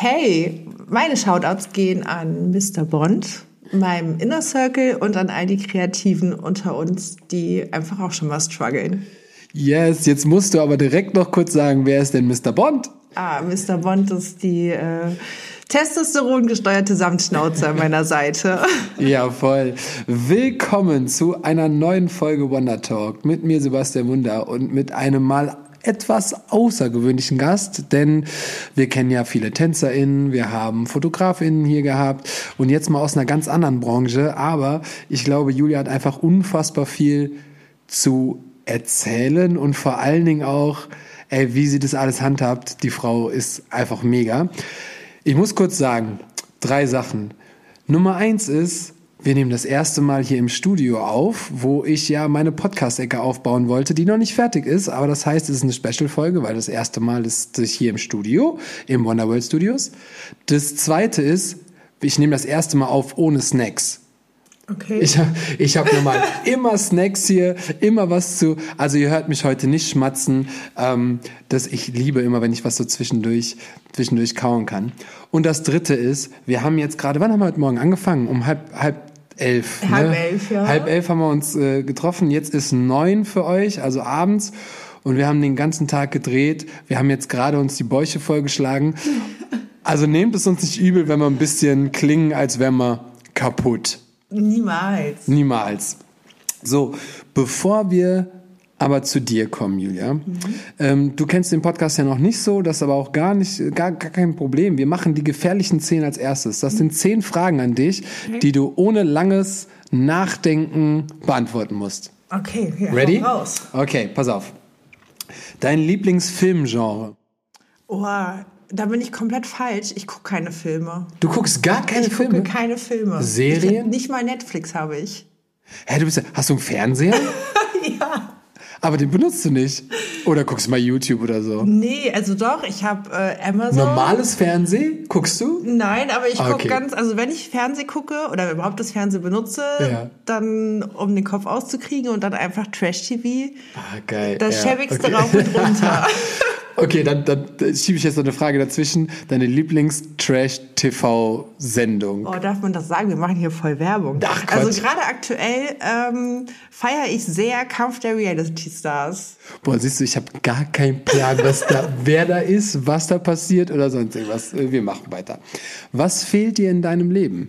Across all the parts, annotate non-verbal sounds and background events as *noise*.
Hey, meine Shoutouts gehen an Mr. Bond, meinem Inner Circle und an all die Kreativen unter uns, die einfach auch schon mal strugglen. Yes, jetzt musst du aber direkt noch kurz sagen, wer ist denn Mr. Bond? Ah, Mr. Bond ist die äh, Testosteron gesteuerte Samtschnauze an meiner Seite. *laughs* Ja, voll. Willkommen zu einer neuen Folge Wonder Talk mit mir Sebastian Wunder und mit einem mal etwas außergewöhnlichen Gast, denn wir kennen ja viele TänzerInnen, wir haben FotografInnen hier gehabt und jetzt mal aus einer ganz anderen Branche, aber ich glaube, Julia hat einfach unfassbar viel zu erzählen und vor allen Dingen auch, ey, wie sie das alles handhabt. Die Frau ist einfach mega. Ich muss kurz sagen, drei Sachen. Nummer eins ist, wir nehmen das erste Mal hier im Studio auf, wo ich ja meine Podcast-Ecke aufbauen wollte, die noch nicht fertig ist. Aber das heißt, es ist eine Special-Folge, weil das erste Mal ist ich hier im Studio, im Wonderworld Studios. Das zweite ist, ich nehme das erste Mal auf ohne Snacks. Okay. Ich, ich habe normal *laughs* immer Snacks hier, immer was zu. Also ihr hört mich heute nicht schmatzen. Ähm, das ich liebe immer, wenn ich was so zwischendurch zwischendurch kauen kann. Und das Dritte ist, wir haben jetzt gerade, wann haben wir heute Morgen angefangen? Um halb halb elf. Halb ne? elf, ja. Halb elf haben wir uns äh, getroffen. Jetzt ist neun für euch, also abends. Und wir haben den ganzen Tag gedreht. Wir haben jetzt gerade uns die Bäuche vollgeschlagen. Also nehmt es uns nicht übel, wenn wir ein bisschen klingen, als wären wir kaputt. Niemals. Niemals. So, bevor wir aber zu dir kommen, Julia. Mhm. Ähm, du kennst den Podcast ja noch nicht so, das ist aber auch gar nicht, gar, gar kein Problem. Wir machen die gefährlichen zehn als erstes. Das sind zehn Fragen an dich, die du ohne langes Nachdenken beantworten musst. Okay, ja, Ready? raus. Okay, pass auf. Dein Lieblingsfilmgenre? Oh, da bin ich komplett falsch. Ich gucke keine Filme. Du guckst gar keine ich Filme? gucke keine Filme. Serien? Ich, nicht mal Netflix habe ich. Hä, du bist, hast du einen Fernseher? *laughs* ja. Aber den benutzt du nicht. Oder guckst mal YouTube oder so. Nee, also doch, ich habe äh, Amazon. Normales Fernsehen? Guckst du? Nein, aber ich Ah, gucke okay. ganz, also wenn ich Fernseh gucke oder überhaupt das Fernsehen benutze, Ja. dann um den Kopf auszukriegen und dann einfach Trash-TV, Ah, geil. das ja, schäbigste okay. rauf und runter. *laughs* *laughs* Okay, dann, dann schiebe ich jetzt noch eine Frage dazwischen. Deine Lieblings-Trash-TV-Sendung? Oh, darf man das sagen? Wir machen hier voll Werbung. Ach, Quatsch. also gerade aktuell ähm, feiere ich sehr Kampf der Reality Stars. Boah, siehst du, ich habe gar keinen Plan, was da, *laughs* wer da ist, was da passiert oder sonst irgendwas. Äh, Wir machen weiter. Was fehlt dir in deinem Leben?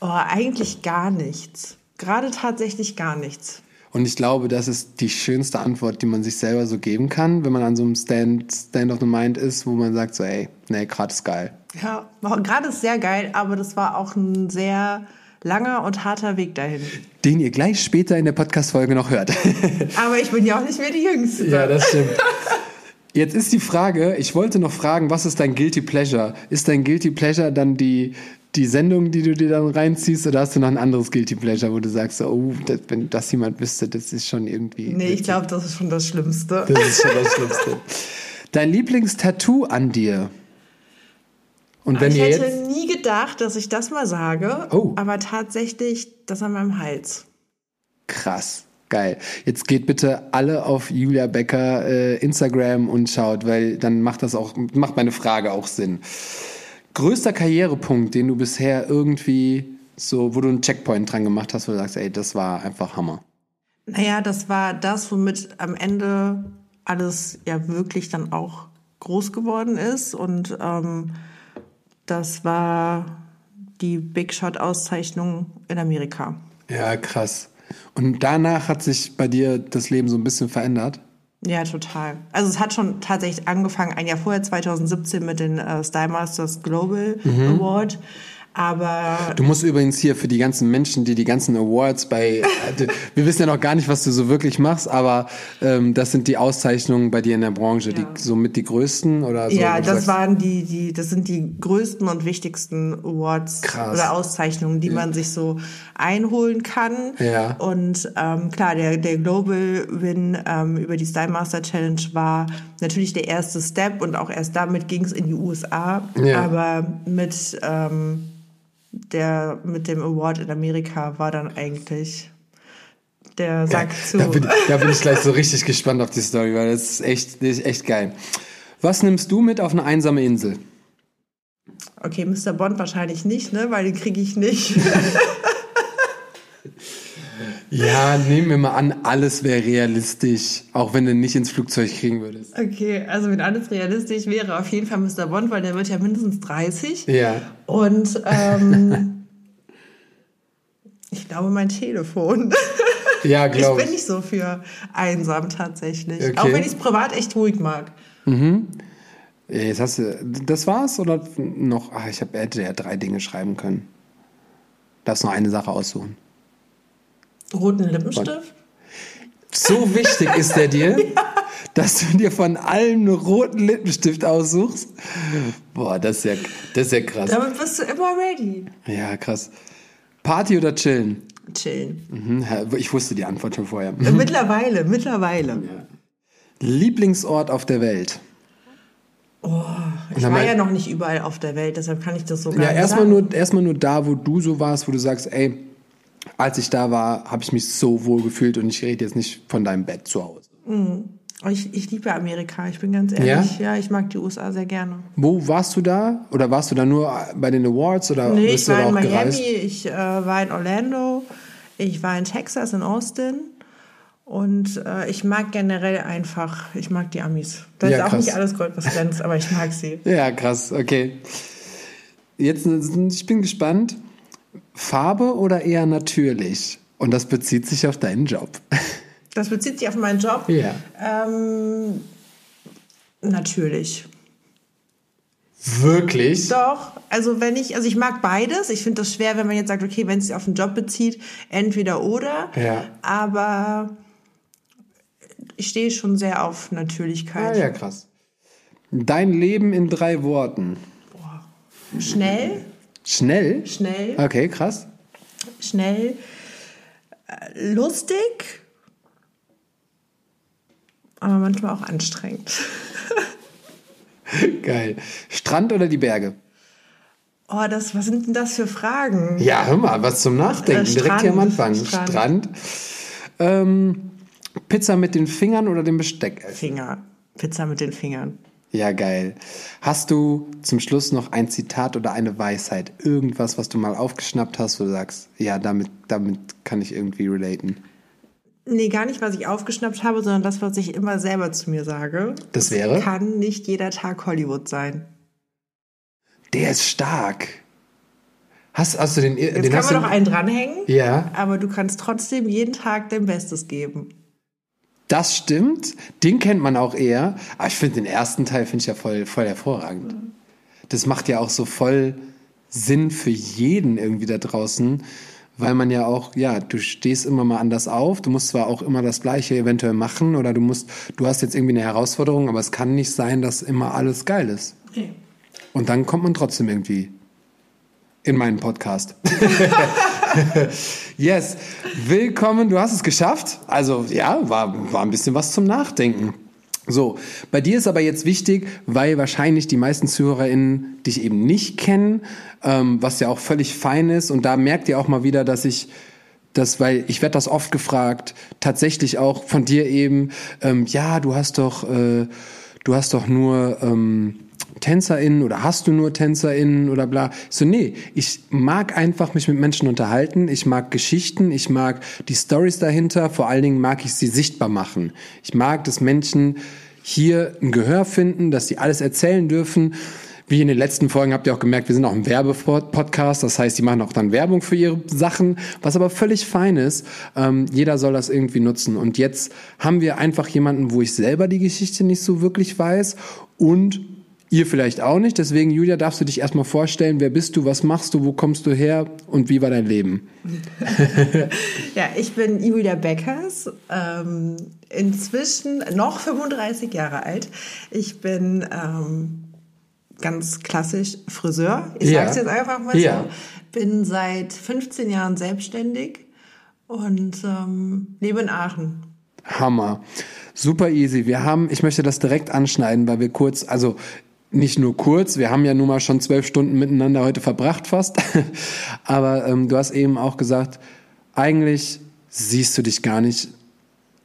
Oh, eigentlich gar nichts. Gerade tatsächlich gar nichts. Und ich glaube, das ist die schönste Antwort, die man sich selber so geben kann, wenn man an so einem Stand, Stand of the Mind ist, wo man sagt so, ey, nee, gerade ist geil. Ja, gerade ist sehr geil, aber das war auch ein sehr langer und harter Weg dahin. Den ihr gleich später in der Podcast-Folge noch hört. *laughs* Aber ich bin ja auch nicht mehr die Jüngste. Ja, das stimmt. *laughs* Jetzt ist die Frage, ich wollte noch fragen, was ist dein Guilty Pleasure? Ist dein Guilty Pleasure dann die, die Sendung, die du dir dann reinziehst, oder hast du noch ein anderes Guilty Pleasure, wo du sagst, oh, das, wenn das jemand wüsste, das ist schon irgendwie. Nee, ich glaube, das ist schon das Schlimmste. Das ist schon das Schlimmste. Dein Lieblingstattoo an dir? Und wenn ich ihr hätte jetzt. nie gedacht, dass ich das mal sage, Oh. aber tatsächlich das an meinem Hals. Krass. Geil. Jetzt geht bitte alle auf Julia Becker äh, Instagram und schaut, weil dann macht das auch, macht meine Frage auch Sinn. Größter Karrierepunkt, den du bisher irgendwie so, wo du einen Checkpoint dran gemacht hast, wo du sagst, ey, das war einfach Hammer. Naja, das war das, womit am Ende alles ja wirklich dann auch groß geworden ist. Und ähm, das war die Big Shot-Auszeichnung in Amerika. Ja, krass. Und danach hat sich bei dir das Leben so ein bisschen verändert. Ja, total. Also es hat schon tatsächlich angefangen, ein Jahr vorher, 2017, mit den äh, Style Masters Global Award. Aber Du musst übrigens hier für die ganzen Menschen, die die ganzen Awards bei, wir wissen ja noch gar nicht, was du so wirklich machst, aber ähm, das sind die Auszeichnungen bei dir in der Branche, die somit die größten oder so. ja, das sagst, waren die, die, das sind die größten und wichtigsten Awards Krass. oder Auszeichnungen, die man sich so einholen kann. Ja. Und ähm, klar, der, der Global Win ähm, über die Style Master Challenge war natürlich der erste Step und auch erst damit ging es in die USA. Ja. Aber mit ähm, der mit dem Award in Amerika war dann eigentlich der Sack zu. Da bin, da bin ich gleich so richtig gespannt auf die Story, weil das ist echt, das ist echt geil. Was nimmst du mit auf eine einsame Insel? Okay, Mr. Bond wahrscheinlich nicht, ne? Weil den kriege ich nicht. *laughs* Ja, nehmen wir mal an, alles wäre realistisch, auch wenn du nicht ins Flugzeug kriegen würdest. Okay, also wenn alles realistisch wäre, auf jeden Fall Mr. Bond, weil der wird ja mindestens 30. Ja. Und ähm, *laughs* ich glaube, mein Telefon. Ja, *laughs* Ich glaube bin ich. nicht so für einsam tatsächlich. Okay. Auch wenn ich es privat echt ruhig mag. Ja, Jetzt hast du, das war's oder noch? Ach, ich hab, hätte ja drei Dinge schreiben können. Darfst noch eine Sache aussuchen. Roten Lippenstift? So wichtig ist der dir, *laughs* dass du dir von allen einen roten Lippenstift aussuchst. Boah, das ist ja, das ist ja krass. Damit bist du immer ready. Ja, krass. Party oder chillen? Chillen. Mhm, ich wusste die Antwort schon vorher. Mittlerweile, mittlerweile. Lieblingsort auf der Welt? Ich dann war ja noch nicht überall auf der Welt, deshalb kann ich das so gar Ja, nicht erstmal sagen. nur, erstmal nur da, wo du so warst, wo du sagst, ey, als ich da war, habe ich mich so wohl gefühlt und ich rede jetzt nicht von deinem Bett zu Hause. Ich, ich liebe Amerika, ich bin ganz ehrlich. Ja? ich mag die USA sehr gerne. Wo warst du da? Oder warst du da nur bei den Awards oder Nee, bist ich du war in auch Miami, gereist? ich äh, war in Orlando, ich war in Texas, in Austin. Und äh, ich mag generell einfach, ich mag die Amis. Das Ja, ist auch krass. nicht alles Gold, was glänzt, aber ich mag sie. *laughs* Ja, krass, okay. Jetzt, ich bin gespannt. Farbe oder eher natürlich? Und das bezieht sich auf deinen Job. *laughs* Das bezieht sich auf meinen Job. Ja. Ähm, natürlich. Wirklich? Doch, also wenn ich, also ich mag beides. Ich finde das schwer, wenn man jetzt sagt, okay, wenn es sich auf den Job bezieht, entweder oder. Ja. Aber ich stehe schon sehr auf Natürlichkeit. Ah, ja, krass. Dein Leben in drei Worten. Schnell, Schnell? schnell, Okay, krass. schnell, äh, lustig, aber manchmal auch anstrengend. *laughs* Geil. Strand oder die Berge? Oh, das, was sind denn das für Fragen? Ja, hör mal, was zum Nachdenken. Äh, Direkt hier am Strand, Anfang. Strand. Strand. Ähm, Pizza mit den Fingern oder dem Besteck essen? Finger. Pizza mit den Fingern. Ja, geil. Hast du zum Schluss noch ein Zitat oder eine Weisheit? Irgendwas, was du mal aufgeschnappt hast, wo du sagst, ja, damit, damit kann ich irgendwie relaten. Nee, gar nicht, was ich aufgeschnappt habe, sondern das, was ich immer selber zu mir sage. Das wäre? Kann nicht jeder Tag Hollywood sein. Der ist stark. Hast, hast du den, Jetzt den kann hast man noch einen dranhängen, Ja, aber du kannst trotzdem jeden Tag dein Bestes geben. Das stimmt. Den kennt man auch eher. Aber ich finde den ersten Teil finde ich ja voll, voll hervorragend. Das macht ja auch so voll Sinn für jeden irgendwie da draußen, weil man ja auch, ja, du stehst immer mal anders auf. Du musst zwar auch immer das Gleiche eventuell machen oder du musst, du hast jetzt irgendwie eine Herausforderung, aber es kann nicht sein, dass immer alles geil ist. Okay. Und dann kommt man trotzdem irgendwie in meinen Podcast. *laughs* yes, willkommen, du hast es geschafft. Also ja, war, war ein bisschen was zum Nachdenken. So, bei dir ist aber jetzt wichtig, weil wahrscheinlich die meisten ZuhörerInnen dich eben nicht kennen, ähm, was ja auch völlig fein ist. Und da merkt ihr auch mal wieder, dass ich das, weil ich werde das oft gefragt, tatsächlich auch von dir eben, ähm, ja, du hast doch, äh, du hast doch nur ähm, TänzerInnen oder hast du nur TänzerInnen oder bla. Ich so, nee, ich mag einfach mich mit Menschen unterhalten, ich mag Geschichten, ich mag die Stories dahinter, vor allen Dingen mag ich sie sichtbar machen. Ich mag, dass Menschen hier ein Gehör finden, dass sie alles erzählen dürfen. Wie in den letzten Folgen habt ihr auch gemerkt, wir sind auch ein Werbepodcast. Das heißt, die machen auch dann Werbung für ihre Sachen, was aber völlig fein ist. Ähm, jeder soll das irgendwie nutzen. Und jetzt haben wir einfach jemanden, wo ich selber die Geschichte nicht so wirklich weiß und ihr vielleicht auch nicht. Deswegen, Julia, darfst du dich erstmal vorstellen, wer bist du, was machst du, wo kommst du her und wie war dein Leben? *laughs* Ja, ich bin Julia Beckers, ähm, inzwischen noch 35 Jahre alt. Ich bin ähm, ganz klassisch Friseur. Ich Ja. sag's jetzt einfach mal Ja. so. Bin seit 15 Jahren selbstständig und ähm, lebe in Aachen. Hammer. Super easy. Wir haben, ich möchte das direkt anschneiden, weil wir kurz, also nicht nur kurz, wir haben ja nun mal schon zwölf Stunden miteinander heute verbracht fast. *laughs* Aber ähm, du hast eben auch gesagt, eigentlich siehst du dich gar nicht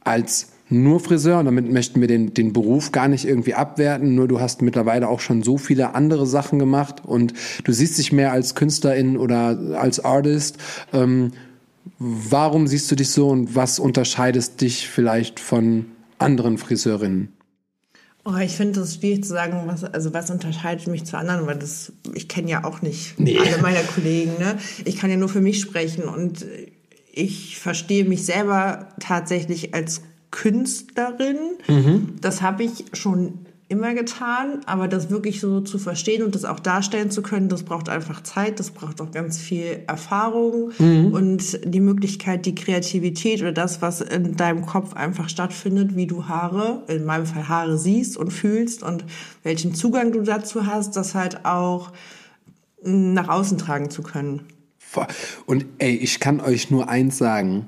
als nur Friseur und damit möchten wir den, den Beruf gar nicht irgendwie abwerten, nur du hast mittlerweile auch schon so viele andere Sachen gemacht und du siehst dich mehr als Künstlerin oder als Artist. Ähm, warum siehst du dich so und was unterscheidest dich vielleicht von anderen Friseurinnen? Oh, ich finde es schwierig zu sagen, was, also was unterscheidet mich zu anderen, weil das, ich kenne ja auch nicht Nee. alle meiner Kollegen. Ne? Ich kann ja nur für mich sprechen und ich verstehe mich selber tatsächlich als Künstlerin. Das habe ich schon immer getan, aber das wirklich so zu verstehen und das auch darstellen zu können, das braucht einfach Zeit, das braucht auch ganz viel Erfahrung und die Möglichkeit, die Kreativität oder das, was in deinem Kopf einfach stattfindet, wie du Haare, in meinem Fall Haare siehst und fühlst und welchen Zugang du dazu hast, das halt auch mm, nach außen tragen zu können. Und ey, ich kann euch nur eins sagen.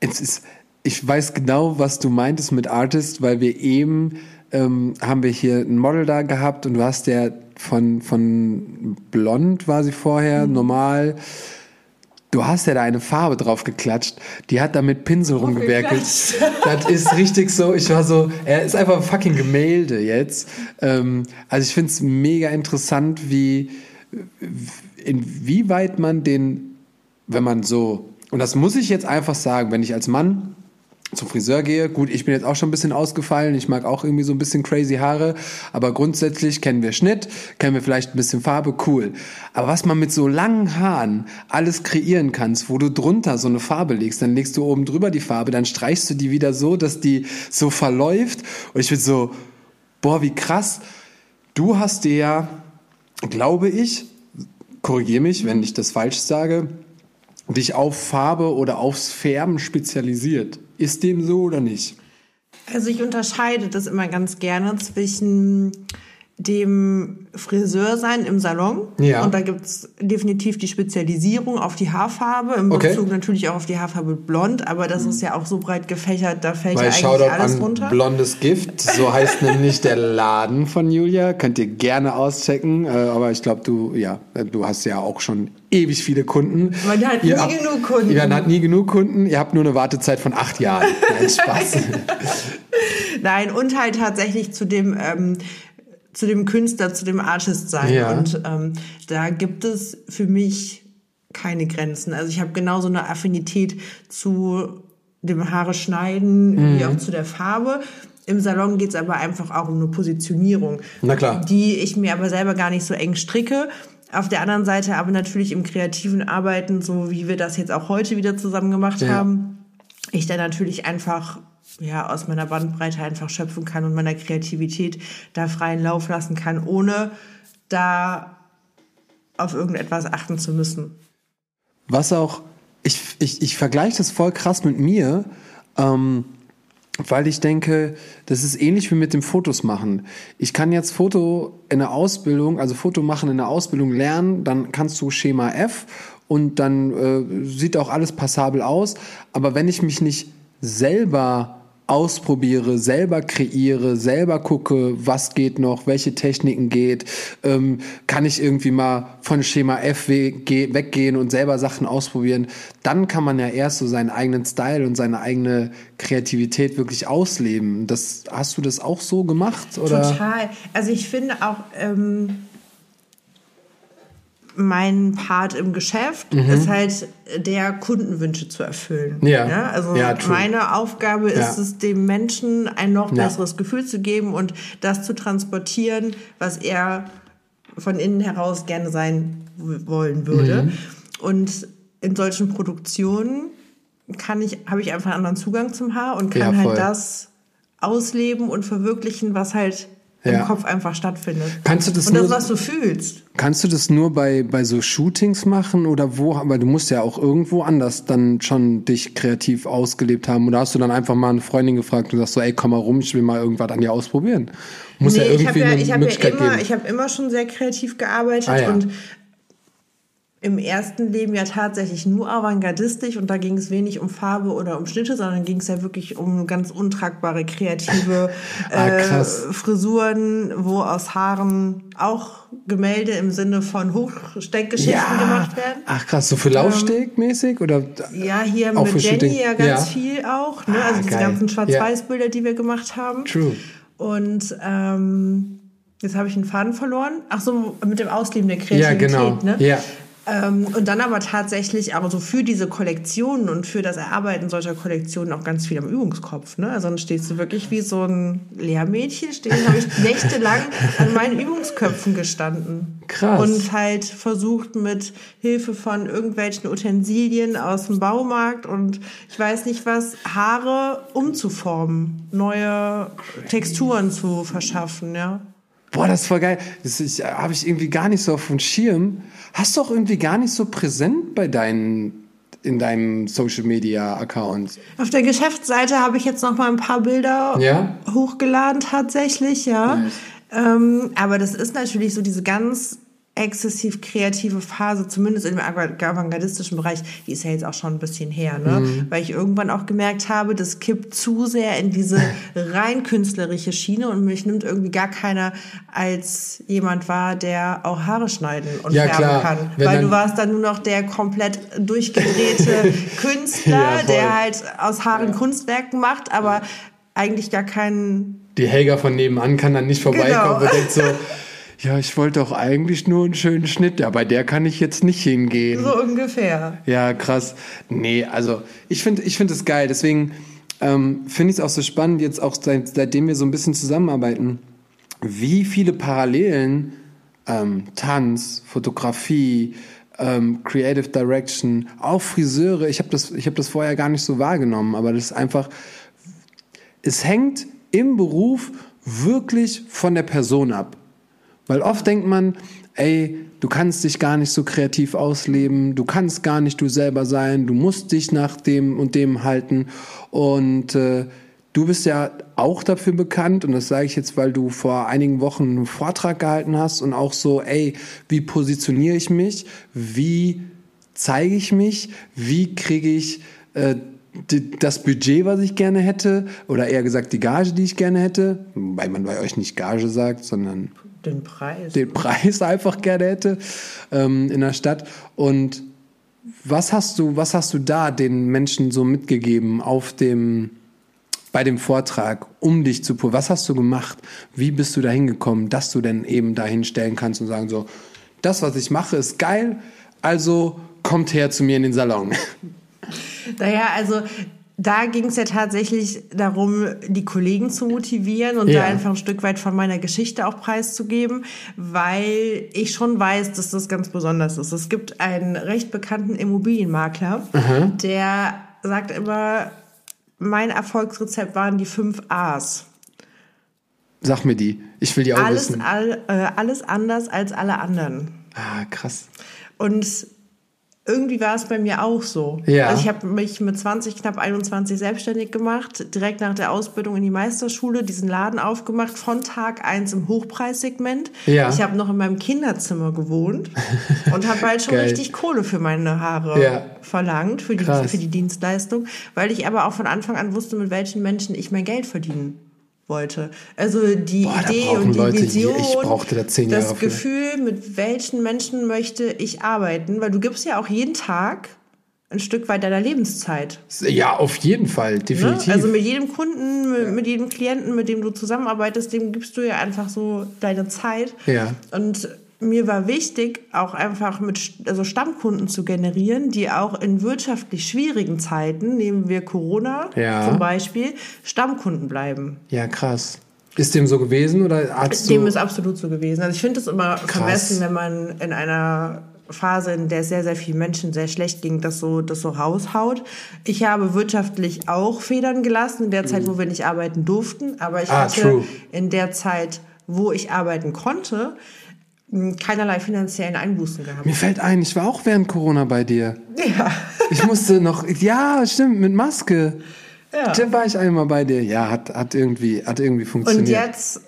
Es ist, ich weiß genau, was du meintest mit Artist, weil wir eben ähm, haben wir hier ein Model da gehabt und du hast ja von, von blond war sie vorher, normal. Du hast ja da eine Farbe drauf geklatscht. Die hat da mit Pinsel rumgewerkelt. Das ist richtig so. Ich war so, er ist einfach ein fucking Gemälde jetzt. Ähm, also ich finde es mega interessant, wie, inwieweit man den, wenn man so, und das muss ich jetzt einfach sagen, wenn ich als Mann zum Friseur gehe, gut, ich bin jetzt auch schon ein bisschen ausgefallen, ich mag auch irgendwie so ein bisschen crazy Haare, aber grundsätzlich kennen wir Schnitt, kennen wir vielleicht ein bisschen Farbe, cool. Aber was man mit so langen Haaren alles kreieren kannst, wo du drunter so eine Farbe legst, dann legst du oben drüber die Farbe, dann streichst du die wieder so, dass die so verläuft und ich bin so, boah, wie krass. Du hast dir ja, glaube ich, korrigiere mich, wenn ich das falsch sage, dich auf Farbe oder aufs Färben spezialisiert. Ist dem so oder nicht? Also ich unterscheide das immer ganz gerne zwischen dem Friseursein im Salon. Ja. Und da gibt's definitiv die Spezialisierung auf die Haarfarbe, im Okay. Bezug natürlich auch auf die Haarfarbe blond, aber das ist ja auch so breit gefächert, da fällt Weil ja eigentlich Shoutout alles an runter. Blondes Gift, so heißt *laughs* nämlich der Laden von Julia. Könnt ihr gerne auschecken. Äh, aber ich glaube, du, ja, du hast ja auch schon ewig viele Kunden. Man hat Ihr nie habt- genug Kunden. Man hat nie genug Kunden. Ihr habt nur eine Wartezeit von acht Jahren. *laughs* Nein, Spaß. Nein, und halt tatsächlich zu dem, ähm, zu dem Künstler, zu dem Artist sein. Ja. Und ähm, da gibt es für mich keine Grenzen. Also ich habe genauso eine Affinität zu dem Haare schneiden wie Mhm. auch zu der Farbe. Im Salon geht's aber einfach auch um eine Positionierung, Na klar. die ich mir aber selber gar nicht so eng stricke. Auf der anderen Seite aber natürlich im kreativen Arbeiten, so wie wir das jetzt auch heute wieder zusammen gemacht Ja. haben, ich dann natürlich einfach ja aus meiner Bandbreite einfach schöpfen kann und meiner Kreativität da freien Lauf lassen kann, ohne da auf irgendetwas achten zu müssen. Was auch, ich, ich, ich vergleiche das voll krass mit mir, ähm, weil ich denke, das ist ähnlich wie mit dem Fotos machen. Ich kann jetzt Foto in der Ausbildung, also Foto machen in der Ausbildung lernen, dann kannst du Schema F und dann äh, sieht auch alles passabel aus. Aber wenn ich mich nicht selber ausprobiere, selber kreiere, selber gucke, was geht noch, welche Techniken geht, ähm, kann ich irgendwie mal von Schema F we- ge- weggehen und selber Sachen ausprobieren, dann kann man ja erst so seinen eigenen Style und seine eigene Kreativität wirklich ausleben. Das, hast du das auch so gemacht? Oder? Total. Also ich finde auch, ähm, mein Part im Geschäft ist halt der Kundenwünsche zu erfüllen. Mhm. Ja. Also Ja, meine Aufgabe ist Ja. es, dem Menschen ein noch Ja. besseres Gefühl zu geben und das zu transportieren, was er von innen heraus gerne sein wollen würde. Mhm. Und in solchen Produktionen kann ich, habe ich einfach einen anderen Zugang zum Haar und kann Ja, halt das ausleben und verwirklichen, was halt Ja. im Kopf einfach stattfindet. Kannst du das und das, nur- was du fühlst. Kannst du das nur bei, bei so Shootings machen oder wo? Aber du musst ja auch irgendwo anders dann schon dich kreativ ausgelebt haben. Oder hast du dann einfach mal eine Freundin gefragt und sagst so, ey, komm mal rum, ich will mal irgendwas an dir ausprobieren? Muss ja ich habe irgendwie ja, ich hab ja immer, geben. ich habe immer schon sehr kreativ gearbeitet Ah, ja. und im ersten Leben ja tatsächlich nur avantgardistisch und da ging es wenig um Farbe oder um Schnitte, sondern ging es ja wirklich um ganz untragbare, kreative *laughs* Ah, äh. Frisuren, wo aus Haaren auch Gemälde im Sinne von Hochsteckgeschichten gemacht werden. Ach krass, so für Laufsteg mäßig oder? Ja, hier mit Jenny ja ganz Ja. viel auch. Ne? Ah, also diese geil. ganzen Schwarz-Weiß-Bilder, die wir gemacht haben. True. Und ähm, jetzt habe ich den Faden verloren. Ach so, mit dem Ausleben der Ja, Kreativität. genau. Ne? Ja. Ähm, und dann aber tatsächlich aber so für diese Kollektionen und für das Erarbeiten solcher Kollektionen auch ganz viel am Übungskopf. Ne? Also dann stehst du wirklich wie so ein Lehrmädchen, stehen, habe ich nächtelang an meinen Übungsköpfen gestanden. Krass. Und halt versucht mit Hilfe von irgendwelchen Utensilien aus dem Baumarkt und ich weiß nicht was, Haare umzuformen, neue Texturen zu verschaffen, ja. Boah, das ist voll geil. Das ist- habe ich irgendwie gar nicht so auf dem Schirm. Hast du auch irgendwie gar nicht so präsent bei deinen in deinem Social Media Account. Auf der Geschäftsseite habe ich jetzt noch mal ein paar Bilder Ja? hochgeladen tatsächlich, ja. Ähm, aber das ist natürlich so diese ganz exzessiv kreative Phase, zumindest im avantgardistischen Bereich, die ist ja jetzt auch schon ein bisschen her, ne? Mhm. Weil ich irgendwann auch gemerkt habe, das kippt zu sehr in diese *laughs* rein künstlerische Schiene und mich nimmt irgendwie gar keiner als jemand wahr, der auch Haare schneiden und Ja, färben klar. kann. Wenn Weil du warst dann nur noch der komplett durchgedrehte *laughs* Künstler, Ja, der halt aus Haaren Kunstwerken macht, aber eigentlich gar keinen Die Helga von nebenan kann dann nicht vorbeikommen Genau. und denkt so, *laughs* ja, ich wollte doch eigentlich nur einen schönen Schnitt. Ja, bei der kann ich jetzt nicht hingehen. so ungefähr. Ja, krass. Nee, also ich finde ich finde es geil. Deswegen ähm, finde ich es auch so spannend, jetzt auch seit, seitdem wir so ein bisschen zusammenarbeiten, wie viele Parallelen ähm, Tanz, Fotografie, ähm, Creative Direction, auch Friseure, ich habe das, ich hab das vorher gar nicht so wahrgenommen, aber das ist einfach, es hängt im Beruf wirklich von der Person ab. Weil oft denkt man, ey, du kannst dich gar nicht so kreativ ausleben, du kannst gar nicht du selber sein, du musst dich nach dem und dem halten. Und äh, du bist ja auch dafür bekannt, und das sage ich jetzt, weil du vor einigen Wochen einen Vortrag gehalten hast und auch so, ey, wie positioniere ich mich, wie zeige ich mich, wie kriege ich äh, das Budget, was ich gerne hätte, oder eher gesagt die Gage, die ich gerne hätte, wobei man bei euch nicht Gage sagt, sondern Den Preis. den Preis einfach gerne hätte ähm, in der Stadt. Und was hast du, was hast du da den Menschen so mitgegeben auf dem, bei dem Vortrag, um dich zu, pu- was hast du gemacht? Wie bist du da hingekommen, dass du denn eben dahin stellen kannst und sagen so, das, was ich mache, ist geil, also kommt her zu mir in den Salon. Naja, also da ging es ja tatsächlich darum, die Kollegen zu motivieren und Ja. da einfach ein Stück weit von meiner Geschichte auch preiszugeben, weil ich schon weiß, dass das ganz besonders ist. Es gibt einen recht bekannten Immobilienmakler, der sagt immer, mein Erfolgsrezept waren die fünf A's. Sag mir die, ich will die auch Alles, wissen. all, äh, alles anders als alle anderen. Ah, krass. Und irgendwie war es bei mir auch so. Ja. Also ich habe mich mit 20, knapp 21 selbstständig gemacht, direkt nach der Ausbildung in die Meisterschule, diesen Laden aufgemacht, von Tag eins im Hochpreissegment. Ja. Ich habe noch in meinem Kinderzimmer gewohnt *laughs* und habe halt schon Geil. richtig Kohle für meine Haare Ja. verlangt, für die, Krass. für die Dienstleistung, weil ich aber auch von Anfang an wusste, mit welchen Menschen ich mein Geld verdienen wollte. Also die Boah, Idee und die Leute Vision, ich brauchte da das für. Gefühl, mit welchen Menschen möchte ich arbeiten, weil du gibst ja auch jeden Tag ein Stück weit deiner Lebenszeit. Ja, auf jeden Fall, Ne? definitiv. Also mit jedem Kunden, mit, mit jedem Klienten, mit dem du zusammenarbeitest, dem gibst du ja einfach so deine Zeit. Ja. Und mir war wichtig, auch einfach mit also Stammkunden zu generieren, die auch in wirtschaftlich schwierigen Zeiten, nehmen wir Corona Ja. zum Beispiel, Stammkunden bleiben. Ja, krass. Ist dem so gewesen oder hast Dem ist absolut so gewesen. Also ich finde es immer vermessen, wenn man in einer Phase, in der sehr, sehr vielen Menschen sehr schlecht ging, das so, das so raushaut. Ich habe wirtschaftlich auch Federn gelassen in der Zeit, wo wir nicht arbeiten durften. Aber ich Ah, hatte true. in der Zeit, wo ich arbeiten konnte, keinerlei finanziellen Einbußen gehabt. Mir fällt ein, ich war auch während Corona bei dir. Ja. Ich musste noch... Ja, stimmt, mit Maske. Ja. Da war ich einmal bei dir. Ja, hat, hat, irgendwie, hat irgendwie Und funktioniert. jetzt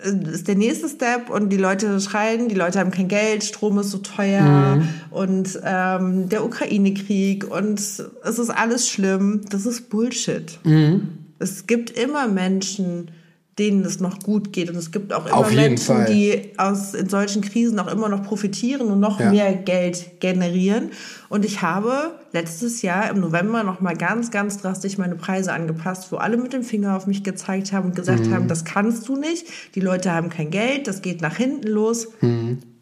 äh, ist der nächste Step und die Leute schreien, die Leute haben kein Geld, Strom ist so teuer Mhm. und ähm, der Ukraine-Krieg und es ist alles schlimm. Das ist Bullshit. Mhm. Es gibt immer Menschen, denen es noch gut geht und es gibt auch immer Menschen, Fall. die aus in solchen Krisen auch immer noch profitieren und noch Ja. mehr Geld generieren. Und ich habe letztes Jahr im November noch mal ganz, ganz drastisch meine Preise angepasst, wo alle mit dem Finger auf mich gezeigt haben und Mhm. gesagt haben, das kannst du nicht. Die Leute haben kein Geld, das geht nach hinten los.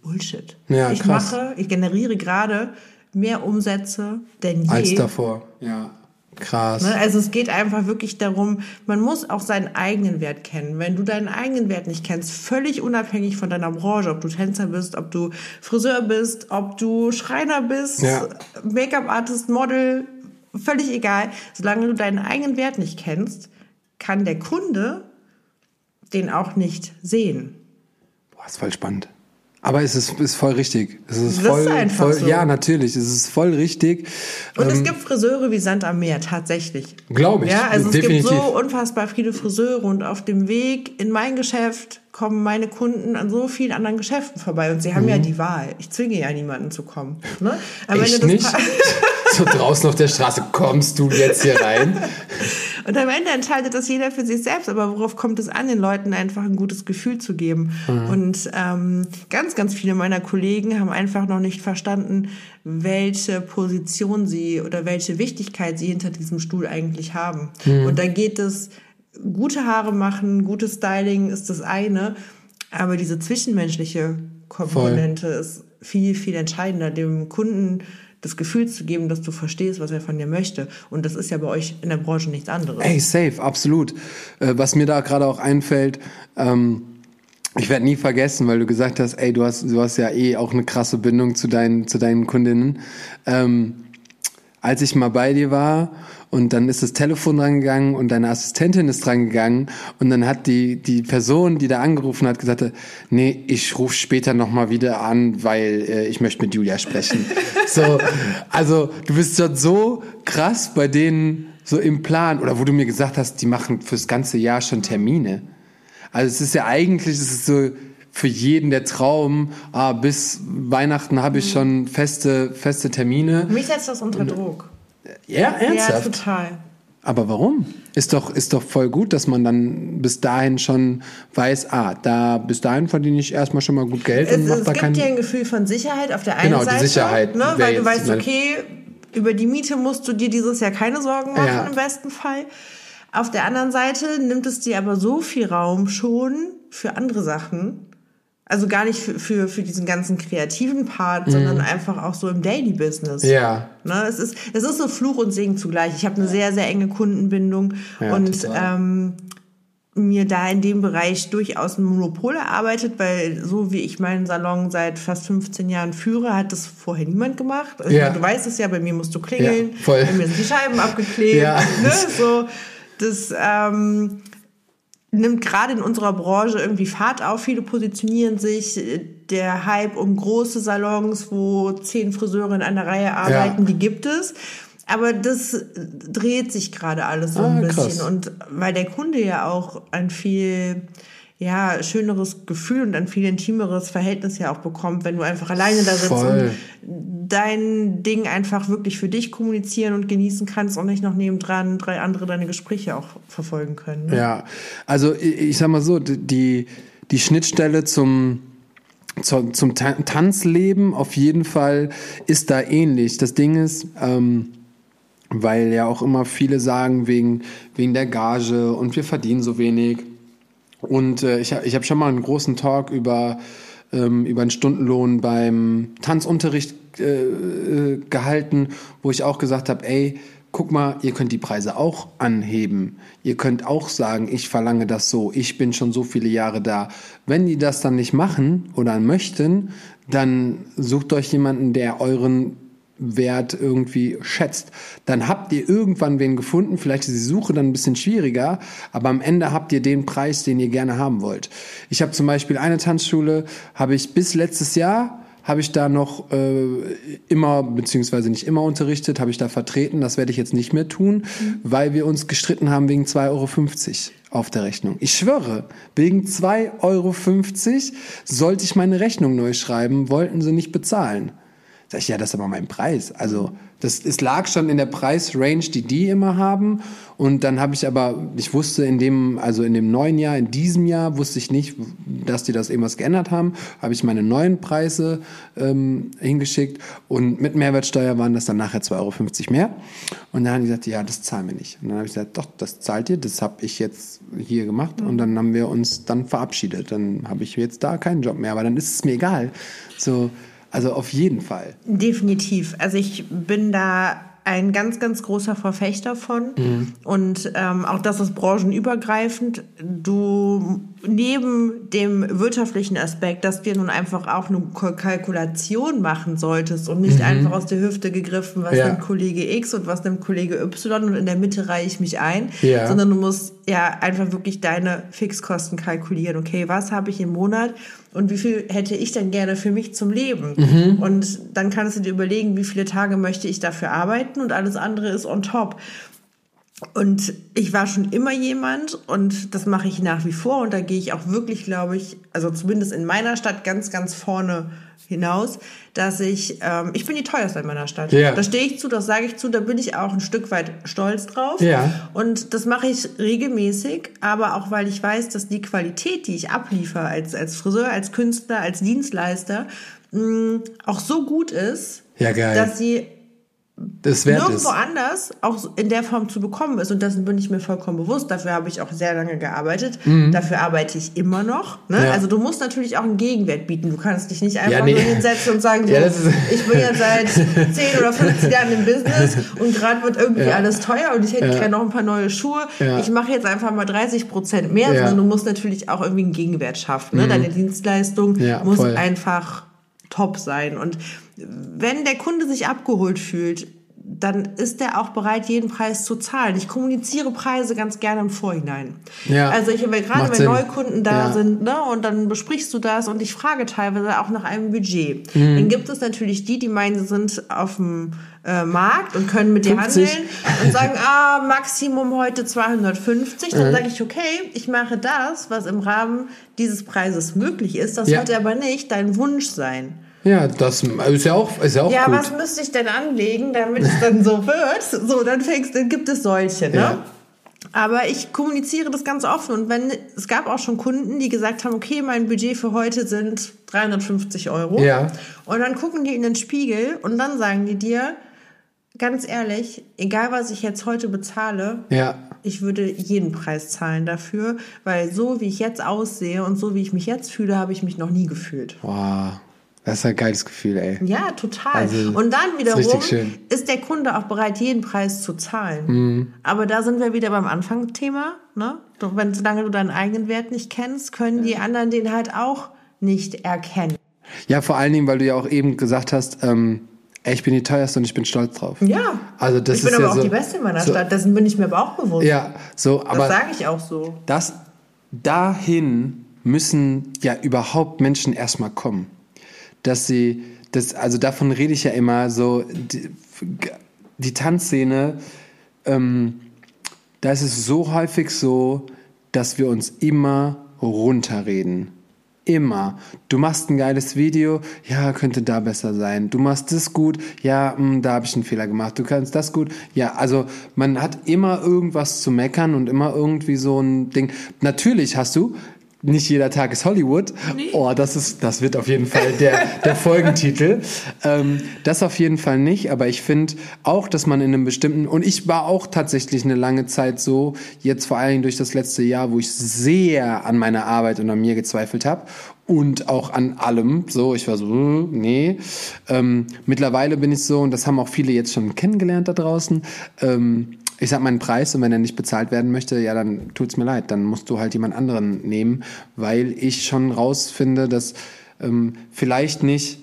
Bullshit. Mhm. Ja, ich krass. mache, ich generiere gerade mehr Umsätze denn je. Als davor. Ja. Krass. Ne? Also es geht einfach wirklich darum, man muss auch seinen eigenen Wert kennen. Wenn du deinen eigenen Wert nicht kennst, völlig unabhängig von deiner Branche, ob du Tänzer bist, ob du Friseur bist, ob du Schreiner bist, Ja. Make-up-Artist, Model, völlig egal. Solange du deinen eigenen Wert nicht kennst, kann der Kunde den auch nicht sehen. Boah, ist voll spannend. Aber es ist, ist voll richtig. Es ist Das ist voll, einfach voll so. ja, natürlich. Es ist voll richtig. Und es gibt Friseure wie Sand am Meer, tatsächlich. Glaube Ähm, ich. Ja, also definitiv. es gibt so unfassbar viele Friseure und auf dem Weg in mein Geschäft kommen meine Kunden an so vielen anderen Geschäften vorbei und sie haben ja die Wahl. Ich zwinge ja niemanden zu kommen. Ne? *laughs* Aber Mhm. Echt wenn nicht? *laughs* so draußen auf der Straße, kommst du jetzt hier rein? *laughs* Und am Ende entscheidet das jeder für sich selbst. Aber worauf kommt es an, den Leuten einfach ein gutes Gefühl zu geben? Mhm. Und ähm, ganz, ganz viele meiner Kollegen haben einfach noch nicht verstanden, welche Position sie oder welche Wichtigkeit sie hinter diesem Stuhl eigentlich haben. Mhm. Und da geht es, gute Haare machen, gutes Styling ist das eine. Aber diese zwischenmenschliche Komponente ist viel, viel entscheidender, dem Kunden das Gefühl zu geben, dass du verstehst, was er von dir möchte. Und das ist ja bei euch in der Branche nichts anderes. Ey, safe, absolut. Äh, was mir da gerade auch einfällt, ähm, ich werde nie vergessen, weil du gesagt hast, ey, du hast, du hast ja eh auch eine krasse Bindung zu deinen, zu deinen Kundinnen. Ähm, als ich mal bei dir war und dann ist das Telefon rangegangen und deine Assistentin ist rangegangen und dann hat die, die Person, die da angerufen hat, gesagt, nee, ich rufe später nochmal wieder an, weil äh, ich möchte mit Julia sprechen. *laughs* so, also du bist schon so krass bei denen so im Plan oder wo du mir gesagt hast, die machen fürs ganze Jahr schon Termine. Also es ist ja eigentlich, es ist so für jeden der Traum, ah, bis Weihnachten habe ich schon feste, feste Termine. Mich setzt das unter Druck. Ja, Ja, ernsthaft? total. Aber warum? Ist doch, ist doch voll gut, dass man dann bis dahin schon weiß, ah, da, bis dahin verdiene ich erstmal schon mal gut Geld und Es, mach es da gibt keinen. dir ein Gefühl von Sicherheit auf der einen Genau, die Seite. Sicherheit Ne, weil du weißt, okay, über die Miete musst du dir dieses Jahr keine Sorgen machen, Ja. im besten Fall. Auf der anderen Seite nimmt es dir aber so viel Raum schon für andere Sachen. Also gar nicht für, für, für diesen ganzen kreativen Part, sondern einfach auch so im Daily Business. Mhm. Ja. Ne, es, ist, es ist so Fluch und Segen zugleich. Ich habe eine sehr, sehr enge Kundenbindung Ja, und total. ähm, mir da in dem Bereich durchaus ein Monopol erarbeitet, weil so wie ich meinen Salon seit fast 15 Jahren führe, hat das vorher niemand gemacht. Also Ja. Du weißt es ja, bei mir musst du klingeln, Ja, voll. bei mir sind die Scheiben abgeklebt. Ja. Ne, so, das ähm, nimmt gerade in unserer Branche irgendwie Fahrt auf. Viele positionieren sich. Der Hype um große Salons, wo zehn Friseure in einer Reihe arbeiten, die gibt es. Aber das dreht sich gerade alles so ein Ah, bisschen. krass. Und weil der Kunde ja auch ein viel ja, schöneres Gefühl und ein viel intimeres Verhältnis ja auch bekommt, wenn du einfach alleine da sitzt Voll. und dein Ding einfach wirklich für dich kommunizieren und genießen kannst und nicht noch nebendran drei andere deine Gespräche auch verfolgen können. Ne? Ja, also ich, ich sag mal so, die, die Schnittstelle zum, zum, zum Ta- Tanzleben auf jeden Fall ist da ähnlich. Das Ding ist, ähm, weil ja auch immer viele sagen, wegen, wegen der Gage und wir verdienen so wenig. Und äh, ich, ich habe schon mal einen großen Talk über, ähm, über einen Stundenlohn beim Tanzunterricht äh, äh, gehalten, wo ich auch gesagt habe, ey, guck mal, ihr könnt die Preise auch anheben. Ihr könnt auch sagen, ich verlange das so, ich bin schon so viele Jahre da. Wenn die das dann nicht machen oder möchten, dann sucht euch jemanden, der euren Wert irgendwie schätzt. Dann habt ihr irgendwann wen gefunden, vielleicht ist die Suche dann ein bisschen schwieriger, aber am Ende habt ihr den Preis, den ihr gerne haben wollt. Ich habe zum Beispiel eine Tanzschule, habe ich bis letztes Jahr habe ich da noch äh, immer, beziehungsweise nicht immer unterrichtet, habe ich da vertreten. Das werde ich jetzt nicht mehr tun, weil wir uns gestritten haben wegen 2,50 Euro auf der Rechnung. Ich schwöre, wegen 2,50 Euro sollte ich meine Rechnung neu schreiben, wollten sie nicht bezahlen. Sag ich, ja, das ist aber mein Preis. Also das, es lag schon in der Preisrange, die die immer haben. Und dann habe ich aber, ich wusste in dem, also in dem neuen Jahr, in diesem Jahr wusste ich nicht, dass die das irgendwas geändert haben. Habe ich meine neuen Preise ähm, hingeschickt und mit Mehrwertsteuer waren das dann nachher 2,50 Euro mehr. Und dann haben die gesagt, ja, das zahlen wir nicht. Und dann habe ich gesagt, doch, das zahlt ihr, das habe ich jetzt hier gemacht. Und dann haben wir uns dann verabschiedet. Dann habe ich jetzt da keinen Job mehr. Aber dann ist es mir egal. So, also auf jeden Fall. Definitiv. Also ich bin da ein ganz, ganz großer Verfechter von. Mhm. Und ähm, auch das ist branchenübergreifend. Du neben dem wirtschaftlichen Aspekt, dass du nun einfach auch eine Kalkulation machen solltest und nicht mhm. einfach aus der Hüfte gegriffen, was ja. nimmt Kollege X und was nimmt Kollege Y und in der Mitte reihe ich mich ein, ja. sondern du musst ja einfach wirklich deine Fixkosten kalkulieren. Okay, was habe ich im Monat? Und wie viel hätte ich denn gerne für mich zum Leben? Mhm. Und dann kannst du dir überlegen, wie viele Tage möchte ich dafür arbeiten und alles andere ist on top. Und ich war schon immer jemand und das mache ich nach wie vor und da gehe ich auch wirklich, glaube ich, also zumindest in meiner Stadt ganz, ganz vorne hinaus, dass ich, ähm, ich bin die teuerste in meiner Stadt. Ja. Da stehe ich zu, das sage ich zu, da bin ich auch ein Stück weit stolz drauf. Ja. Und das mache ich regelmäßig, aber auch weil ich weiß, dass die Qualität, die ich abliefere als, als Friseur, als Künstler, als Dienstleister, mh, auch so gut ist, ja, dass sie das wert nirgendwo ist. anders auch in der Form zu bekommen ist. Und dessen bin ich mir vollkommen bewusst. Dafür habe ich auch sehr lange gearbeitet. Mhm. Dafür arbeite ich immer noch. Ne? Ja. Also du musst natürlich auch einen Gegenwert bieten. Du kannst dich nicht einfach ja, nee. nur hinsetzen und sagen, *laughs* so, ja, ich bin ja seit *laughs* 10 oder 15 Jahren im Business und gerade wird irgendwie alles teuer und ich hätte gerne noch ein paar neue Schuhe. Ich mache jetzt einfach mal 30 Prozent mehr, sondern du musst natürlich auch irgendwie einen Gegenwert schaffen. Ne? Mhm. Deine Dienstleistung muss voll. einfach top sein. Und wenn der Kunde sich abgeholt fühlt, dann ist er auch bereit, jeden Preis zu zahlen. Ich kommuniziere Preise ganz gerne im Vorhinein. Ja, also ich habe gerade, wenn Sinn. Neukunden da ja. sind, ne, und dann besprichst du das und ich frage teilweise auch nach einem Budget. Mhm. Dann gibt es natürlich die, die meinen, sie sind auf dem äh, Markt und können mit dir 50. handeln und sagen, *laughs* ah, Maximum heute 250. Dann mhm. sage ich, okay, ich mache das, was im Rahmen dieses Preises möglich ist. Das ja. wird aber nicht dein Wunsch sein. Ja, das ist ja auch, ist ja auch Ja, gut. was müsste ich denn anlegen, damit es dann so wird? So, dann fängst, dann gibt es solche, ne? Ja. Aber ich kommuniziere das ganz offen und wenn es gab auch schon Kunden, die gesagt haben, okay, mein Budget für heute sind 350 Euro. Ja. Und dann gucken die in den Spiegel und dann sagen die dir, ganz ehrlich, egal was ich jetzt heute bezahle, ja. ich würde jeden Preis zahlen dafür, weil so wie ich jetzt aussehe und so wie ich mich jetzt fühle, habe ich mich noch nie gefühlt. Wow. Das ist ein geiles Gefühl, ey. Ja, total. Also, und dann wiederum ist, ist, der Kunde auch bereit, jeden Preis zu zahlen. Mhm. Aber da sind wir wieder beim Anfangsthema. Ne? Wenn, solange du deinen eigenen Wert nicht kennst, können die anderen den halt auch nicht erkennen. Ja, vor allen Dingen, weil du ja auch eben gesagt hast, ähm, ich bin die teuerste und ich bin stolz drauf. Ja. Also das ich bin ist aber ja auch so, die Beste in meiner so, Stadt, dessen bin ich mir aber auch bewusst. Ja, so, aber. Das sage ich auch so. Das, dahin müssen ja überhaupt Menschen erstmal kommen dass sie, das, also davon rede ich ja immer, so die, die Tanzszene, ähm, da ist es so häufig so, dass wir uns immer runterreden. Immer. Du machst ein geiles Video, ja, könnte da besser sein. Du machst das gut, ja, mh, hm, da habe ich einen Fehler gemacht. Du kannst das gut, ja. Also man hat immer irgendwas zu meckern und immer irgendwie so ein Ding. Natürlich hast du nicht jeder Tag ist Hollywood. Nee. Oh, das ist, das wird auf jeden Fall der, der Folgentitel. *laughs* Ähm, das auf jeden Fall nicht, aber ich finde auch, dass man in einem bestimmten, und ich war auch tatsächlich eine lange Zeit so, jetzt vor allen Dingen durch das letzte Jahr, wo ich sehr an meiner Arbeit und an mir gezweifelt habe und auch an allem. So, ich war so, hm, nee. Ähm, mittlerweile bin ich so, und das haben auch viele jetzt schon kennengelernt da draußen, ähm, ich sag meinen Preis und wenn er nicht bezahlt werden möchte, ja, dann tut's mir leid. Dann musst du halt jemand anderen nehmen, weil ich schon rausfinde, dass ähm, vielleicht nicht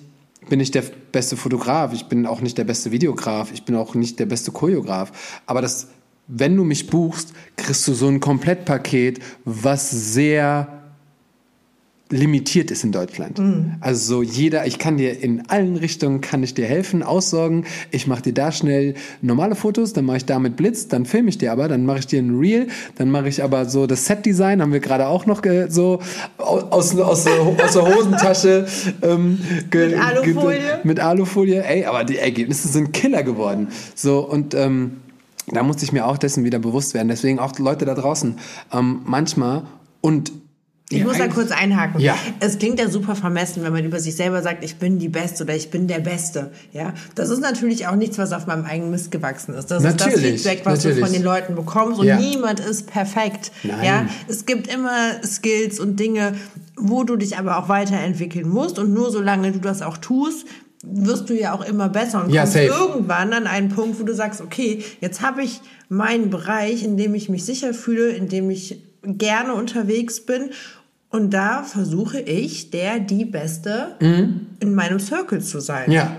bin ich der beste Fotograf, ich bin auch nicht der beste Videograf, ich bin auch nicht der beste Choreograf, aber das, wenn du mich buchst, kriegst du so ein Komplettpaket, was sehr limitiert ist in Deutschland. Mhm. Also so jeder, ich kann dir in allen Richtungen, kann ich dir helfen, aussorgen. Ich mache dir da schnell normale Fotos, dann mache ich da mit Blitz, dann filme ich dir aber, dann mache ich dir ein Reel, dann mache ich aber so das Set-Design, haben wir gerade auch noch ge- so aus, aus, aus, der, aus der Hosentasche *laughs* ähm, Mit Alufolie? mit Alufolie. Ey, aber die Ergebnisse sind Killer geworden. So und ähm, da musste ich mir auch dessen wieder bewusst werden. Deswegen auch Leute da draußen. Ähm, manchmal und Ich Ja, muss da kurz einhaken. Ja. Es klingt ja super vermessen, wenn man über sich selber sagt, ich bin die Beste oder ich bin der Beste. Ja, das ist natürlich auch nichts, was auf meinem eigenen Mist gewachsen ist. Das ist das Natürlich, Feedback, was du natürlich. von den Leuten bekommst. Und Ja. niemand ist perfekt. Nein. Ja, es gibt immer Skills und Dinge, wo du dich aber auch weiterentwickeln musst. Und nur solange du das auch tust, wirst du ja auch immer besser und Ja, kommst safe. irgendwann an einen Punkt, wo du sagst, okay, jetzt habe ich meinen Bereich, in dem ich mich sicher fühle, in dem ich gerne unterwegs bin. Und da versuche ich, der, die Beste in meinem Circle zu sein. Mhm. Ja,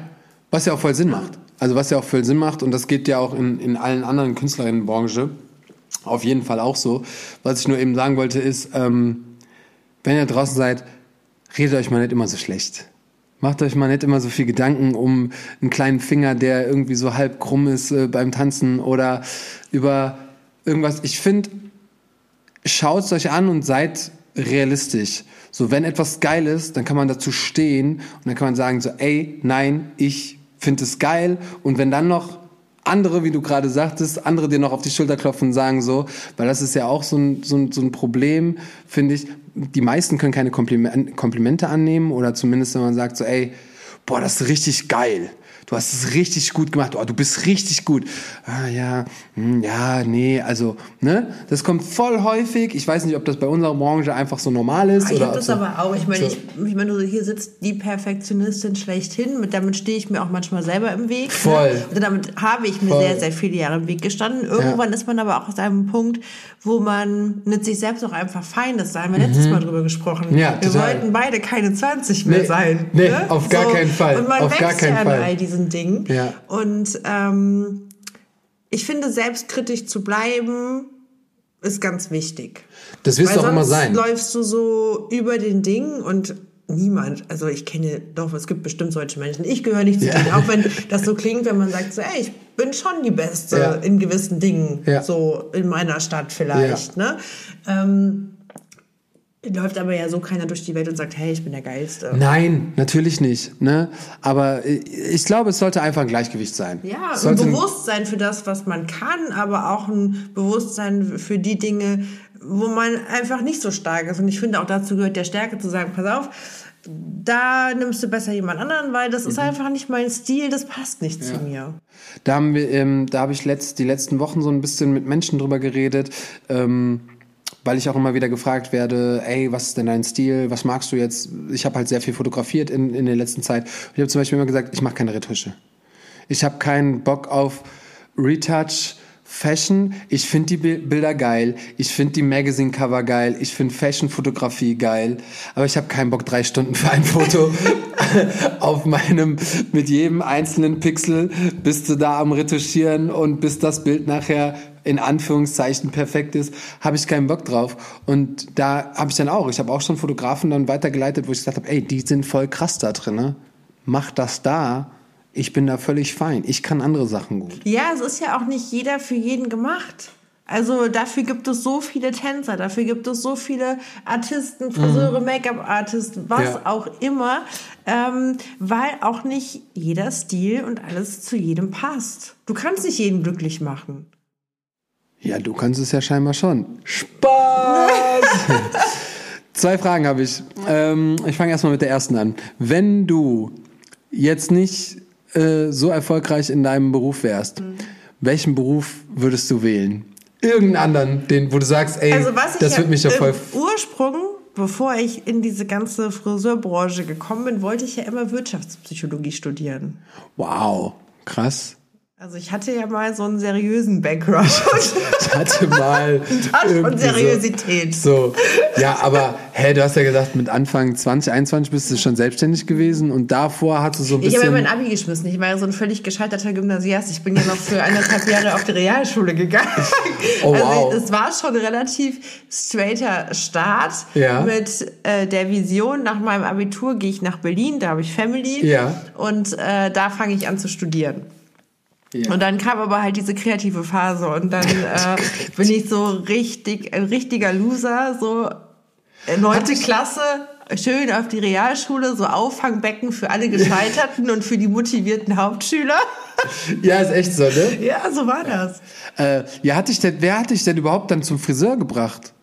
was ja auch voll Sinn macht. Also was ja auch voll Sinn macht und das geht ja auch in, in allen anderen Künstlerinnenbranche auf jeden Fall auch so. Was ich nur eben sagen wollte ist, ähm, wenn ihr draußen seid, redet euch mal nicht immer so schlecht. Macht euch mal nicht immer so viel Gedanken um einen kleinen Finger, der irgendwie so halb krumm ist äh, beim Tanzen oder über irgendwas. Ich finde, schaut es euch an und seid realistisch. So, wenn etwas geil ist, dann kann man dazu stehen und dann kann man sagen so, ey, nein, ich finde es geil. Und wenn dann noch andere, wie du gerade sagtest, andere dir noch auf die Schulter klopfen und sagen so, weil das ist ja auch so ein, so ein, so ein Problem, finde ich. Die meisten können keine Kompliment, Komplimente annehmen oder zumindest wenn man sagt so, ey, boah, das ist richtig geil. Du hast es richtig gut gemacht. Oh, du bist richtig gut. Ah, ja, hm, ja, nee, also, ne? Das kommt voll häufig. Ich weiß nicht, ob das bei unserer Branche einfach so normal ist. Ah, Ich habe das so, aber auch. Ich meine, so- ich, ich meine, du- hier sitzt die Perfektionistin schlechthin. Mit, damit stehe ich mir auch manchmal selber im Weg. Voll. Ne? Und damit habe ich mir Voll. sehr, sehr viele Jahre im Weg gestanden. Irgendwann ist man aber auch aus einem Punkt, wo man mit sich selbst auch einfach fein ist. Da haben wir letztes Mal drüber gesprochen. Mhm. Ja, wir total. wollten beide keine 20 mehr Nee, sein. nee, ne? auf gar keinen Fall. Und man Auf wächst gar keinen ja Fall. all diesen Dingen. Ja. Und ähm, ich finde, selbstkritisch zu bleiben, ist ganz wichtig. Das wirst du auch immer sein. läufst du so über den Dingen und niemand, also ich kenne doch, es gibt bestimmt solche Menschen. Ich gehöre nicht zu Ja. denen, auch wenn *laughs* das so klingt, wenn man sagt so, ey, ich bin schon die Beste Ja. in gewissen Dingen, Ja. so in meiner Stadt vielleicht. Ne? Ähm, läuft aber ja so keiner durch die Welt und sagt, hey, ich bin der Geilste. Nein, natürlich nicht. Ne? Aber äh, ich glaube, es sollte einfach ein Gleichgewicht sein. Ja, Es ein Bewusstsein für das, was man kann, aber auch ein Bewusstsein für die Dinge, wo man einfach nicht so stark ist. Und ich finde auch dazu gehört der Stärke zu sagen, pass auf, da nimmst du besser jemand anderen, weil das ist Mhm. einfach nicht mein Stil, das passt nicht zu mir. Da haben wir, ähm, da habe ich letzt, die letzten Wochen so ein bisschen mit Menschen drüber geredet, ähm, weil ich auch immer wieder gefragt werde, ey, was ist denn dein Stil? Was magst du jetzt? Ich habe halt sehr viel fotografiert in, in der letzten Zeit. Ich habe zum Beispiel immer gesagt, ich mache keine Retusche. Ich habe keinen Bock auf Retouch. Fashion, ich finde die Bi- Bilder geil, ich finde die Magazine-Cover geil, ich finde Fashion-Fotografie geil, aber ich habe keinen Bock, drei Stunden für ein Foto *laughs* auf meinem, mit jedem einzelnen Pixel bist du da am Retuschieren und bis das Bild nachher in Anführungszeichen perfekt ist, habe ich keinen Bock drauf. Und da habe ich dann auch, ich habe auch schon Fotografen dann weitergeleitet, wo ich gesagt habe, ey, die sind voll krass da drin, ne? mach das da, ich bin da völlig fein, ich kann andere Sachen gut. Ja, es ist ja auch nicht jeder für jeden gemacht. Also dafür gibt es so viele Tänzer, dafür gibt es so viele Artisten, Friseure, Make-up-Artists, was Mhm. Ja. auch immer, ähm, weil auch nicht jeder Stil und alles zu jedem passt. Du kannst nicht jeden glücklich machen. Ja, du kannst es ja scheinbar schon. Spaß! *laughs* Zwei Fragen habe ich. Ähm, ich fange erstmal mit der ersten an. Wenn du jetzt nicht äh, so erfolgreich in deinem Beruf wärst, Mhm. welchen Beruf würdest du wählen? Irgendeinen anderen, den, wo du sagst, ey, Also das wird mich ja voll. Ursprung, bevor ich in diese ganze Friseurbranche gekommen bin, wollte ich ja immer Wirtschaftspsychologie studieren. Wow, krass. Also ich hatte ja mal so einen seriösen Background. *laughs* Ich hatte mal *laughs* irgendwie Seriosität. So, so. Ja, aber hä, du hast ja gesagt, mit Anfang 20, 21 bist du schon selbstständig gewesen und davor hast du so ein Ich bisschen... habe ja mein Abi geschmissen. Ich war ja so ein völlig gescheiterter Gymnasiast. Ich bin ja noch für eineinhalb Jahre auf die Realschule gegangen. *laughs* Oh, also wow. es war schon ein relativ straighter Start Ja. mit äh, der Vision, nach meinem Abitur gehe ich nach Berlin, da habe ich Family Ja. und äh, da fange ich an zu studieren. Ja. Und dann kam aber halt diese kreative Phase und dann *laughs* äh, bin ich so richtig, ein richtiger Loser, so äh, neunte Klasse, schön auf die Realschule, so Auffangbecken für alle Gescheiterten und für die motivierten Hauptschüler. *laughs* Ja, ist echt so, ne? Ja, so war das. Äh, ja, hat dich denn, wer hat dich denn überhaupt dann zum Friseur gebracht?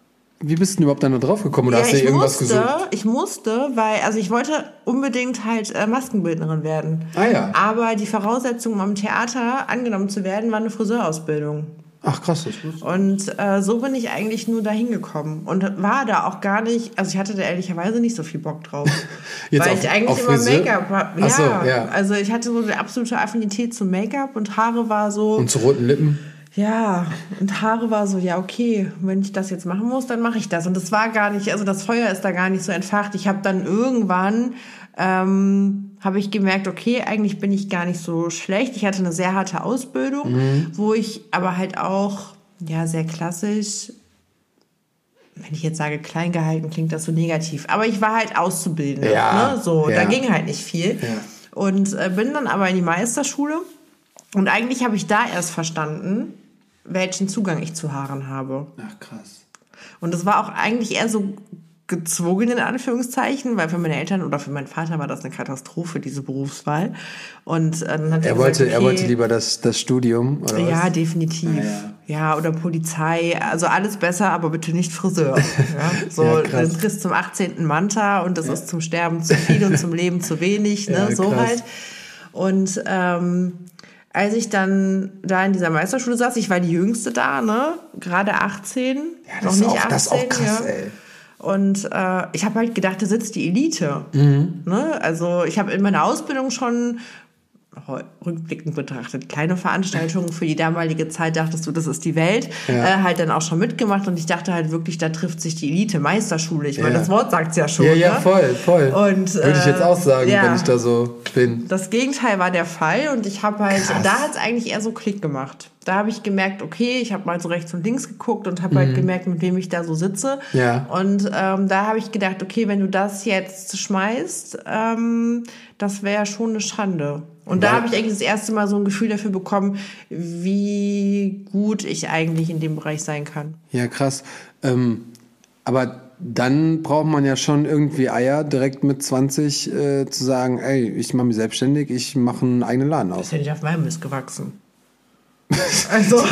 Wie bist du denn überhaupt dann da drauf gekommen oder Ja, hast du ich irgendwas musste, gesucht? ich musste, weil, also ich wollte unbedingt halt äh, Maskenbildnerin werden. Ah, ja. Aber die Voraussetzung, um am Theater angenommen zu werden, war eine Friseurausbildung. Ach krass, das wusste Und äh, so bin ich eigentlich nur dahin gekommen und war da auch gar nicht, also ich hatte da ehrlicherweise nicht so viel Bock drauf. *laughs* Jetzt weil auf- ich eigentlich auf immer? Make-up habe. Ja, so, ja. also ich hatte so eine absolute Affinität zum Make-up und Haare war so, Und zu roten Lippen? Ja, und Haare war so, ja okay, wenn ich das jetzt machen muss, dann mache ich das. Und das war gar nicht, also das Feuer ist da gar nicht so entfacht. Ich habe dann irgendwann ähm, habe ich gemerkt, okay, eigentlich bin ich gar nicht so schlecht. Ich hatte eine sehr harte Ausbildung, Mhm. wo ich aber halt auch ja sehr klassisch wenn ich jetzt sage klein gehalten, klingt das so negativ. Aber ich war halt Auszubildende. Ja, ne? So, ja. da ging halt nicht viel. Ja. Und äh, bin dann aber in die Meisterschule. Und eigentlich habe ich da erst verstanden, welchen Zugang ich zu Haaren habe. Ach krass. Und das war auch eigentlich eher so gezwungen in Anführungszeichen, weil für meine Eltern oder für meinen Vater war das eine Katastrophe, diese Berufswahl. Und äh, dann hat Er gesagt, wollte, er okay, wollte lieber das, das Studium, oder ja, was? definitiv. Ah, ja. oder Polizei. Also alles besser, aber bitte nicht Friseur. *laughs* Ja, so, Ja, krass. du kriegst zum 18. Manta und das ist zum Sterben zu viel und zum Leben zu wenig. Ne? Ja, so krass. halt. Und ähm, als ich dann da in dieser Meisterschule saß, ich war die Jüngste da, ne? Gerade 18. Ja, noch das ist nicht auch- 18. das ist auch krass, ja. ey. Und äh, ich habe halt gedacht, da sitzt die Elite. Mhm. Ne? Also ich habe in meiner Ausbildung schon rückblickend betrachtet kleine Veranstaltungen für die damalige Zeit dachtest du das ist die Welt Ja. äh, halt dann auch schon mitgemacht und ich dachte halt wirklich da trifft sich die Elite Meisterschule ich meine Ja. das Wort sagt's ja schon Ja, ja, ne? voll, voll. Und, Würde ich jetzt äh, auch sagen, ja. wenn ich da so bin. Das Gegenteil war der Fall und ich habe halt, Krass. da hat es eigentlich eher so Klick gemacht. Da habe ich gemerkt, okay, ich habe mal so rechts und links geguckt und habe Mhm. halt gemerkt, mit wem ich da so sitze. Ja. Und ähm, da habe ich gedacht, okay, wenn du das jetzt schmeißt, ähm, das wäre schon eine Schande. Und da Weil- habe ich eigentlich das erste Mal so ein Gefühl dafür bekommen, wie gut ich eigentlich in dem Bereich sein kann. Ja, krass. Ähm, aber dann braucht man ja schon irgendwie Eier, direkt mit 20 äh, zu sagen, ey, ich mache mich selbstständig, ich mache einen eigenen Laden auf. Das hätte ich auf meinem Mist gewachsen. Also. *laughs*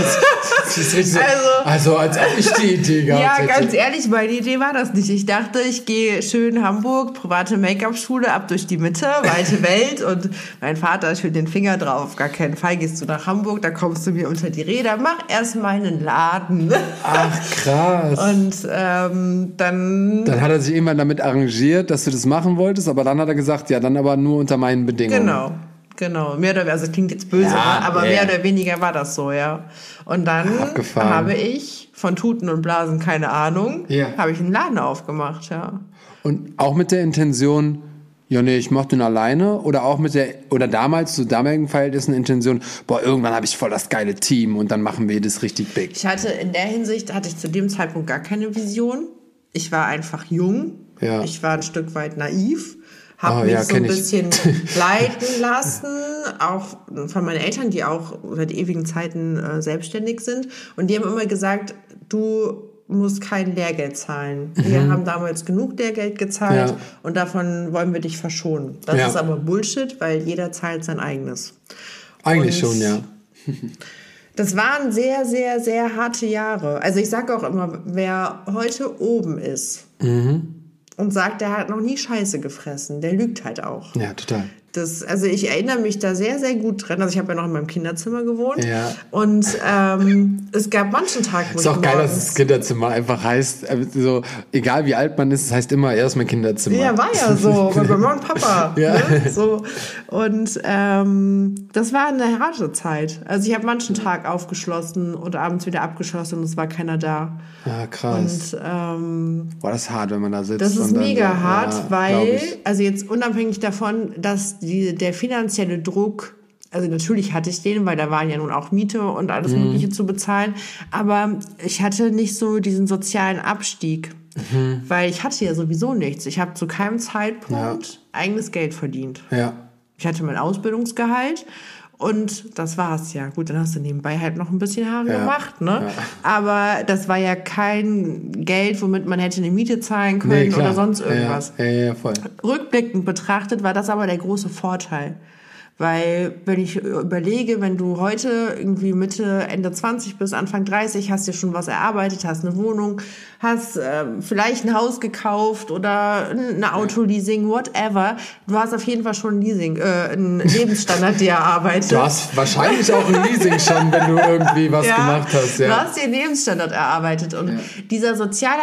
So, Also- also, als ob ich die Idee gehabt Ja, hätte. ganz ehrlich, meine Idee war das nicht. Ich dachte, ich gehe schön Hamburg, private Make-up-Schule, ab durch die Mitte, weite *laughs* Welt und mein Vater schön den Finger drauf. Auf gar keinen Fall gehst du nach Hamburg, da kommst du mir unter die Räder. Mach erst mal einen Laden. Ach, krass. Und ähm, dann, Dann hat er sich irgendwann damit arrangiert, dass du das machen wolltest, aber dann hat er gesagt, ja, dann aber nur unter meinen Bedingungen. genau. Genau, mehr oder also klingt jetzt böse, Ja, ne? aber ja. mehr oder weniger war das so, ja. Und dann Abgefahren. habe ich von Tuten und Blasen keine Ahnung, Ja. habe ich einen Laden aufgemacht, ja. Und auch mit der Intention, ja, nee, ich mach den alleine oder auch mit der, oder damals zu damaligen Verhältnissen Intention, boah, irgendwann habe ich voll das geile Team und dann machen wir das richtig big. Ich hatte in der Hinsicht, hatte ich zu dem Zeitpunkt gar keine Vision. Ich war einfach jung. Ja. Ich war ein Stück weit naiv. Habe Ah, mich ja, so ein ich. bisschen *laughs* leiten lassen, auch von meinen Eltern, die auch seit ewigen Zeiten äh, selbstständig sind. Und die haben immer gesagt, du musst kein Lehrgeld zahlen. Wir haben damals genug Lehrgeld gezahlt Mhm. Ja. und davon wollen wir dich verschonen. Das Ja. ist aber Bullshit, weil jeder zahlt sein eigenes. Eigentlich Und- schon, ja. *laughs* Das waren sehr, sehr, sehr harte Jahre. Also ich sage auch immer, wer heute oben ist und sagt, der hat noch nie Scheiße gefressen, der lügt halt auch. Ja, total. Das, also ich erinnere mich da sehr, sehr gut dran. Also ich habe ja noch in meinem Kinderzimmer gewohnt. Ja. Und ähm, es gab manchen Tag, wo Ist ich auch geil, dass das Kinderzimmer einfach heißt, äh, so, egal wie alt man ist, es heißt immer, er ist mein Kinderzimmer. Ja, war ja so, *laughs* bei Mama und Papa. Ja. Ne? So. Und ähm, das war eine harte Zeit. Also ich habe manchen Tag aufgeschlossen und abends wieder abgeschlossen und es war keiner da. Ah, krass. Und ähm, Boah, das ist hart, wenn man da sitzt. das ist dann mega so, hart, ja, weil, also jetzt unabhängig davon, dass die, der finanzielle Druck, also natürlich hatte ich den, weil da waren ja nun auch Miete und alles Mhm. Mögliche zu bezahlen, aber ich hatte nicht so diesen sozialen Abstieg, Mhm. weil ich hatte ja sowieso nichts. Ich habe zu keinem Zeitpunkt eigenes Geld verdient. Ja. Ich hatte mein Ausbildungsgehalt und das war's ja. Gut, dann hast du nebenbei halt noch ein bisschen Haare Ja. gemacht, ne? Aber das war ja kein Geld, womit man hätte eine Miete zahlen können Nee, oder sonst irgendwas. Ja, ja, ja, voll. Rückblickend betrachtet war das aber der große Vorteil. Weil, wenn ich überlege, wenn du heute irgendwie Mitte, Ende 20 bis Anfang 30 hast dir schon was erarbeitet, hast eine Wohnung, hast äh, vielleicht ein Haus gekauft oder ein Autoleasing, whatever. Du hast auf jeden Fall schon ein Leasing, äh, einen Lebensstandard dir erarbeitet. Du hast wahrscheinlich auch ein Leasing schon, wenn du irgendwie was gemacht hast. Du Ja. hast dir einen Lebensstandard erarbeitet und dieser soziale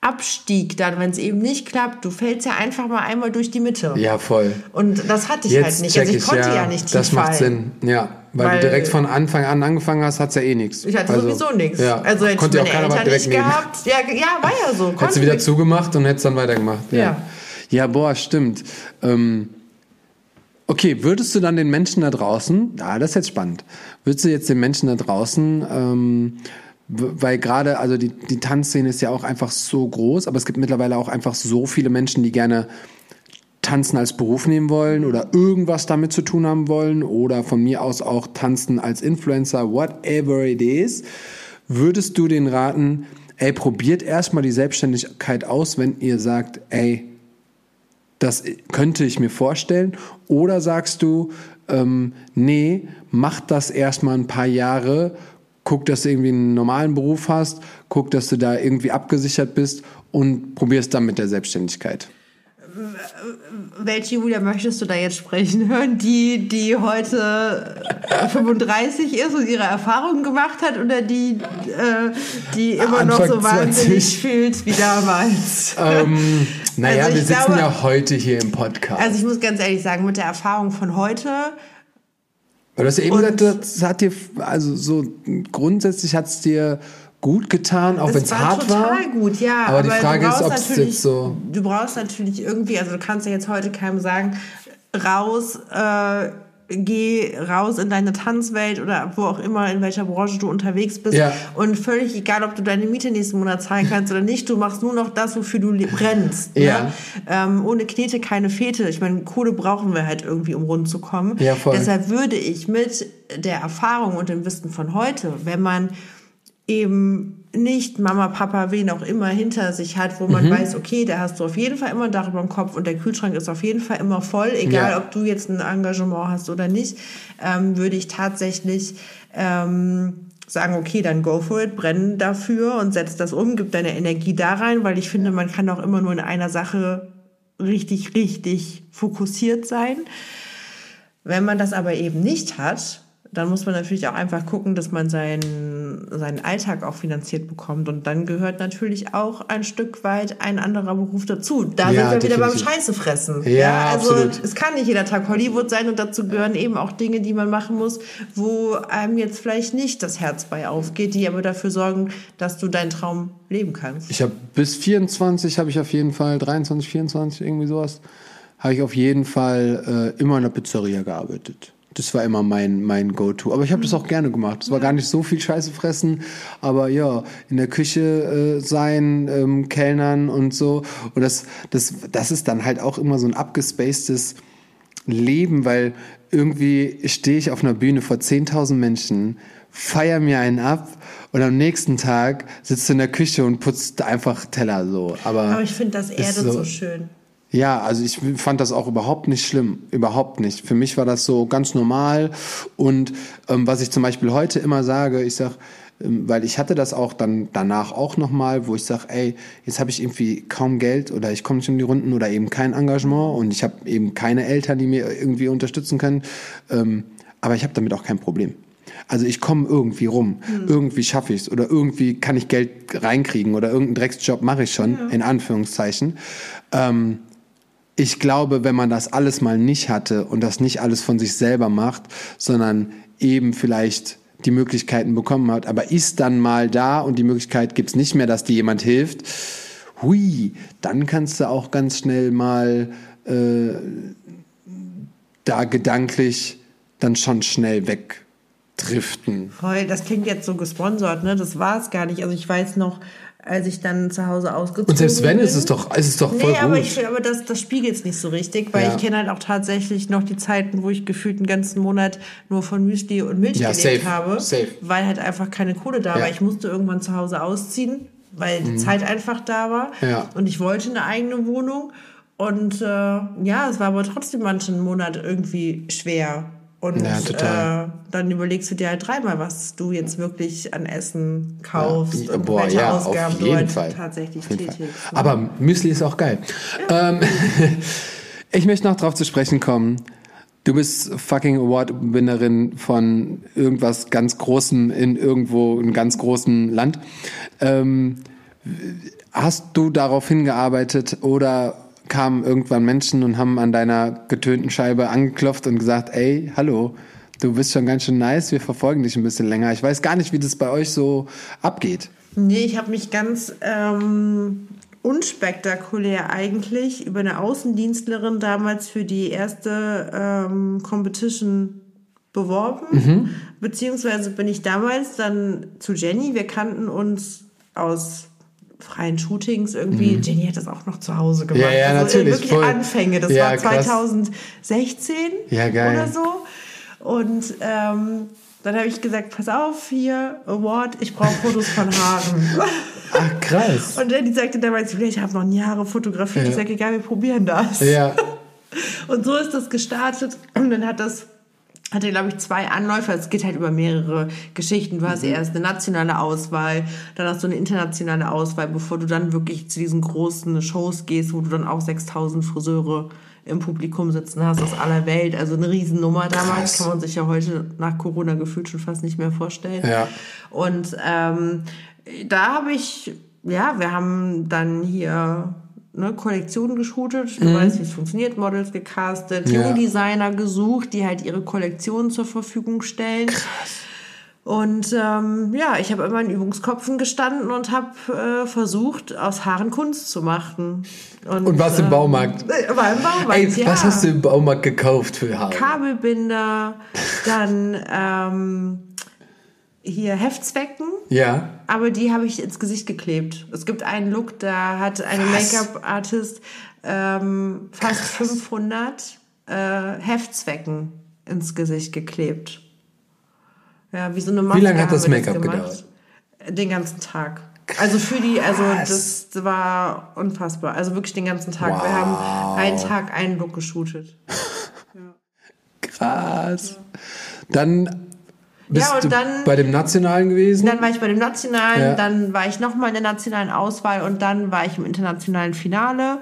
Abstieg dann, wenn es eben nicht klappt, du fällst ja einfach mal einmal durch die Mitte. ja, voll. Und das hatte ich Jetzt halt nicht. Also ich ich, konnte ja, ja, nicht tief Das macht fallen. Sinn, ja. Weil, Weil- du direkt von Anfang an angefangen hast, hat's ja eh nichts. Ich hatte Also, sowieso nichts. Ja. Also hätte Konnte ich auch meine was Eltern nicht nehmen. gehabt. Ja, ja, war ja so. Hättest du Konnte wieder zugemacht und hättest dann weitergemacht. Ja, Ja. ja boah, stimmt. Ähm, okay, würdest du dann den Menschen da draußen, ja, das ist jetzt spannend, würdest du jetzt den Menschen da draußen, ähm, weil gerade, also die, die Tanzszene ist ja auch einfach so groß, aber es gibt mittlerweile auch einfach so viele Menschen, die gerne Tanzen als Beruf nehmen wollen oder irgendwas damit zu tun haben wollen oder von mir aus auch Tanzen als Influencer, whatever it is, würdest du den raten, ey, probiert erstmal die Selbstständigkeit aus, wenn ihr sagt, ey, das könnte ich mir vorstellen? Oder sagst du, ähm, nee, mach das erstmal ein paar Jahre, guck, dass du irgendwie einen normalen Beruf hast, guck, dass du da irgendwie abgesichert bist und probierst dann mit der Selbstständigkeit. Welche Julia möchtest du da jetzt sprechen hören? Die, die heute 35 ist und ihre Erfahrungen gemacht hat oder die, äh, die immer noch Anfang so wahnsinnig 20. fühlt wie damals? Ähm, naja, Also wir sitzen glaube- ja heute hier im Podcast. Also ich muss ganz ehrlich sagen, mit der Erfahrung von heute Aber du hast ja eben und- gesagt, das hat dir, also so grundsätzlich hat es dir gut getan, auch wenn es hart war. total gut, ja. Aber die Frage ist, ob es jetzt so. Du brauchst natürlich irgendwie, also du kannst ja jetzt heute keinem sagen, raus, äh, geh raus in deine Tanzwelt oder wo auch immer, in welcher Branche du unterwegs bist. Ja. Und völlig egal, ob du deine Miete nächsten Monat zahlen kannst oder nicht, du machst nur noch das, wofür du brennst. Ja. Ne? Ähm, ohne Knete keine Fete. Ich meine, Kohle brauchen wir halt irgendwie, um rund zu kommen. Ja, voll. Deshalb würde ich mit der Erfahrung und dem Wissen von heute, wenn man eben nicht Mama, Papa, wen auch immer hinter sich hat, wo Mhm. man weiß, okay, da hast du auf jeden Fall immer ein Dach über dem Kopf und der Kühlschrank ist auf jeden Fall immer voll, egal Ja. ob du jetzt ein Engagement hast oder nicht, ähm, würde ich tatsächlich ähm, sagen, okay, dann go for it, brennen dafür und setz das um, gib deine Energie da rein, weil ich finde, man kann auch immer nur in einer Sache richtig, richtig fokussiert sein. Wenn man das aber eben nicht hat, dann muss man natürlich auch einfach gucken, dass man seinen, seinen Alltag auch finanziert bekommt. Und dann gehört natürlich auch ein Stück weit ein anderer Beruf dazu. Da Ja, sind wir wieder beim definitiv. Scheiße fressen. Ja, also absolut. es kann nicht jeder Tag Hollywood sein und dazu gehören eben auch Dinge, die man machen muss, wo einem jetzt vielleicht nicht das Herz bei aufgeht, die aber dafür sorgen, dass du deinen Traum leben kannst. Ich habe bis 24 habe ich auf jeden Fall 23, 24 irgendwie sowas habe ich auf jeden Fall äh, immer in der Pizzeria gearbeitet. Das war immer mein mein Go-to. Aber ich habe das auch gerne gemacht. Es war gar nicht so viel Scheiße fressen, aber ja in der Küche äh, sein, ähm, Kellnern und so. Und das das das ist dann halt auch immer so ein abgespacedes Leben, weil irgendwie stehe ich auf einer Bühne vor 10.000 Menschen, feier mir einen ab und am nächsten Tag sitzt du in der Küche und putzt einfach Teller so. Aber, Aber ich finde, das ist erdet so schön. Ja, also ich fand das auch überhaupt nicht schlimm, überhaupt nicht. Für mich war das so ganz normal und ähm, was ich zum Beispiel heute immer sage, ich sag, ähm, weil ich hatte das auch dann danach auch nochmal, wo ich sage, ey, jetzt habe ich irgendwie kaum Geld oder ich komme nicht in die Runden oder eben kein Engagement und ich habe eben keine Eltern, die mir irgendwie unterstützen können. Ähm, aber ich habe damit auch kein Problem. Also ich komme irgendwie rum, mhm. irgendwie schaffe ich es oder irgendwie kann ich Geld reinkriegen oder irgendeinen Drecksjob mache ich schon, ja. in Anführungszeichen. Ähm, ich glaube, wenn man das alles mal nicht hatte und das nicht alles von sich selber macht, sondern eben vielleicht die Möglichkeiten bekommen hat, aber ist dann mal da und die Möglichkeit gibt es nicht mehr, dass dir jemand hilft, hui, dann kannst du auch ganz schnell mal äh, da gedanklich dann schon schnell wegdriften. Voll, das klingt jetzt so gesponsert, ne? Das war es gar nicht. Also ich weiß noch, als ich dann zu Hause ausgezogen bin. Und selbst wenn, bin. ist es doch, ist es doch voll nee, aber. Ich, aber das, das spiegelt es nicht so richtig, weil ja. ich kenne halt auch tatsächlich noch die Zeiten, wo ich gefühlt einen ganzen Monat nur von Müsli und Milch ja, gelebt safe, habe, safe. weil halt einfach keine Kohle da ja. war. Ich musste irgendwann zu Hause ausziehen, weil die mhm. Zeit einfach da war. Ja. Und ich wollte eine eigene Wohnung. Und äh, ja, es war aber trotzdem manchen Monat irgendwie schwer. Und ja, äh, dann überlegst du dir halt dreimal, was du jetzt wirklich an Essen kaufst ja, und boah, welche ja, Ausgaben du halt Fall. tatsächlich tätigst. Aber Müsli ist auch geil. Ähm, *laughs* ich möchte noch darauf zu sprechen kommen. Du bist fucking Award-Winnerin von irgendwas ganz Großem in irgendwo, einem ganz großen Land. Ähm, hast du darauf hingearbeitet oder kamen irgendwann Menschen und haben an deiner getönten Scheibe angeklopft und gesagt, ey, hallo, du bist schon ganz schön nice, wir verfolgen dich ein bisschen länger. Ich weiß gar nicht, wie das bei euch so abgeht. Nee, ich habe mich ganz ähm, unspektakulär eigentlich über eine Außendienstlerin damals für die erste ähm, Competition beworben. Mhm. Beziehungsweise bin ich damals dann zu Jenny, wir kannten uns aus freien Shootings irgendwie. Mhm. Jenny hat das auch noch zu Hause gemacht. Ja, ja, also natürlich. Wirklich voll. Anfänge. Das ja, war 2016 ja, geil. oder so. Und ähm, dann habe ich gesagt, pass auf, hier, Award, ich brauche Fotos von Haaren. *laughs* Ach, krass. Und Jenny sagte damals, ich habe noch nie Haare fotografiert. Ich sage, egal, wir probieren das. Ja. *laughs* Und so ist das gestartet. Und dann hat das hatte, glaube ich, zwei Anläufe. Es geht halt über mehrere Geschichten. Du hast mhm. erst eine nationale Auswahl, dann hast du eine internationale Auswahl, bevor du dann wirklich zu diesen großen Shows gehst, wo du dann auch 6000 Friseure im Publikum sitzen hast aus aller Welt. Also eine Riesennummer damals. Krass. Kann man sich ja heute nach Corona gefühlt schon fast nicht mehr vorstellen. Ja. Und ähm, da habe ich, ja, wir haben dann hier ne, Kollektionen geshootet, du mhm. weißt, wie es funktioniert, Models gecastet, ja. Jungdesigner gesucht, die halt ihre Kollektionen zur Verfügung stellen. Krass. Und ähm, ja, ich habe immer in Übungskopfen gestanden und habe äh, versucht, aus Haaren Kunst zu machen. Und, und warst ähm, im Baumarkt? Äh, war im Baumarkt, Ey, ja. Was hast du im Baumarkt gekauft für Haare? Kabelbinder, dann ähm, hier Heftzwecken. Ja. Aber die habe ich ins Gesicht geklebt. Es gibt einen Look, da hat eine Make-up-Artist ähm, fast Krass. 500 äh, Heftzwecken ins Gesicht geklebt. Ja, wie so eine Maske Wie lange hat das Make-up gedauert? Den ganzen Tag. Also für die, also das war unfassbar. Also wirklich den ganzen Tag. Wow. Wir haben einen Tag einen Look geshootet. Ja. *laughs* Krass. Ja. Dann bist ja, und dann, bei dem Nationalen gewesen? Dann war ich bei dem Nationalen, ja. dann war ich nochmal in der nationalen Auswahl und dann war ich im internationalen Finale.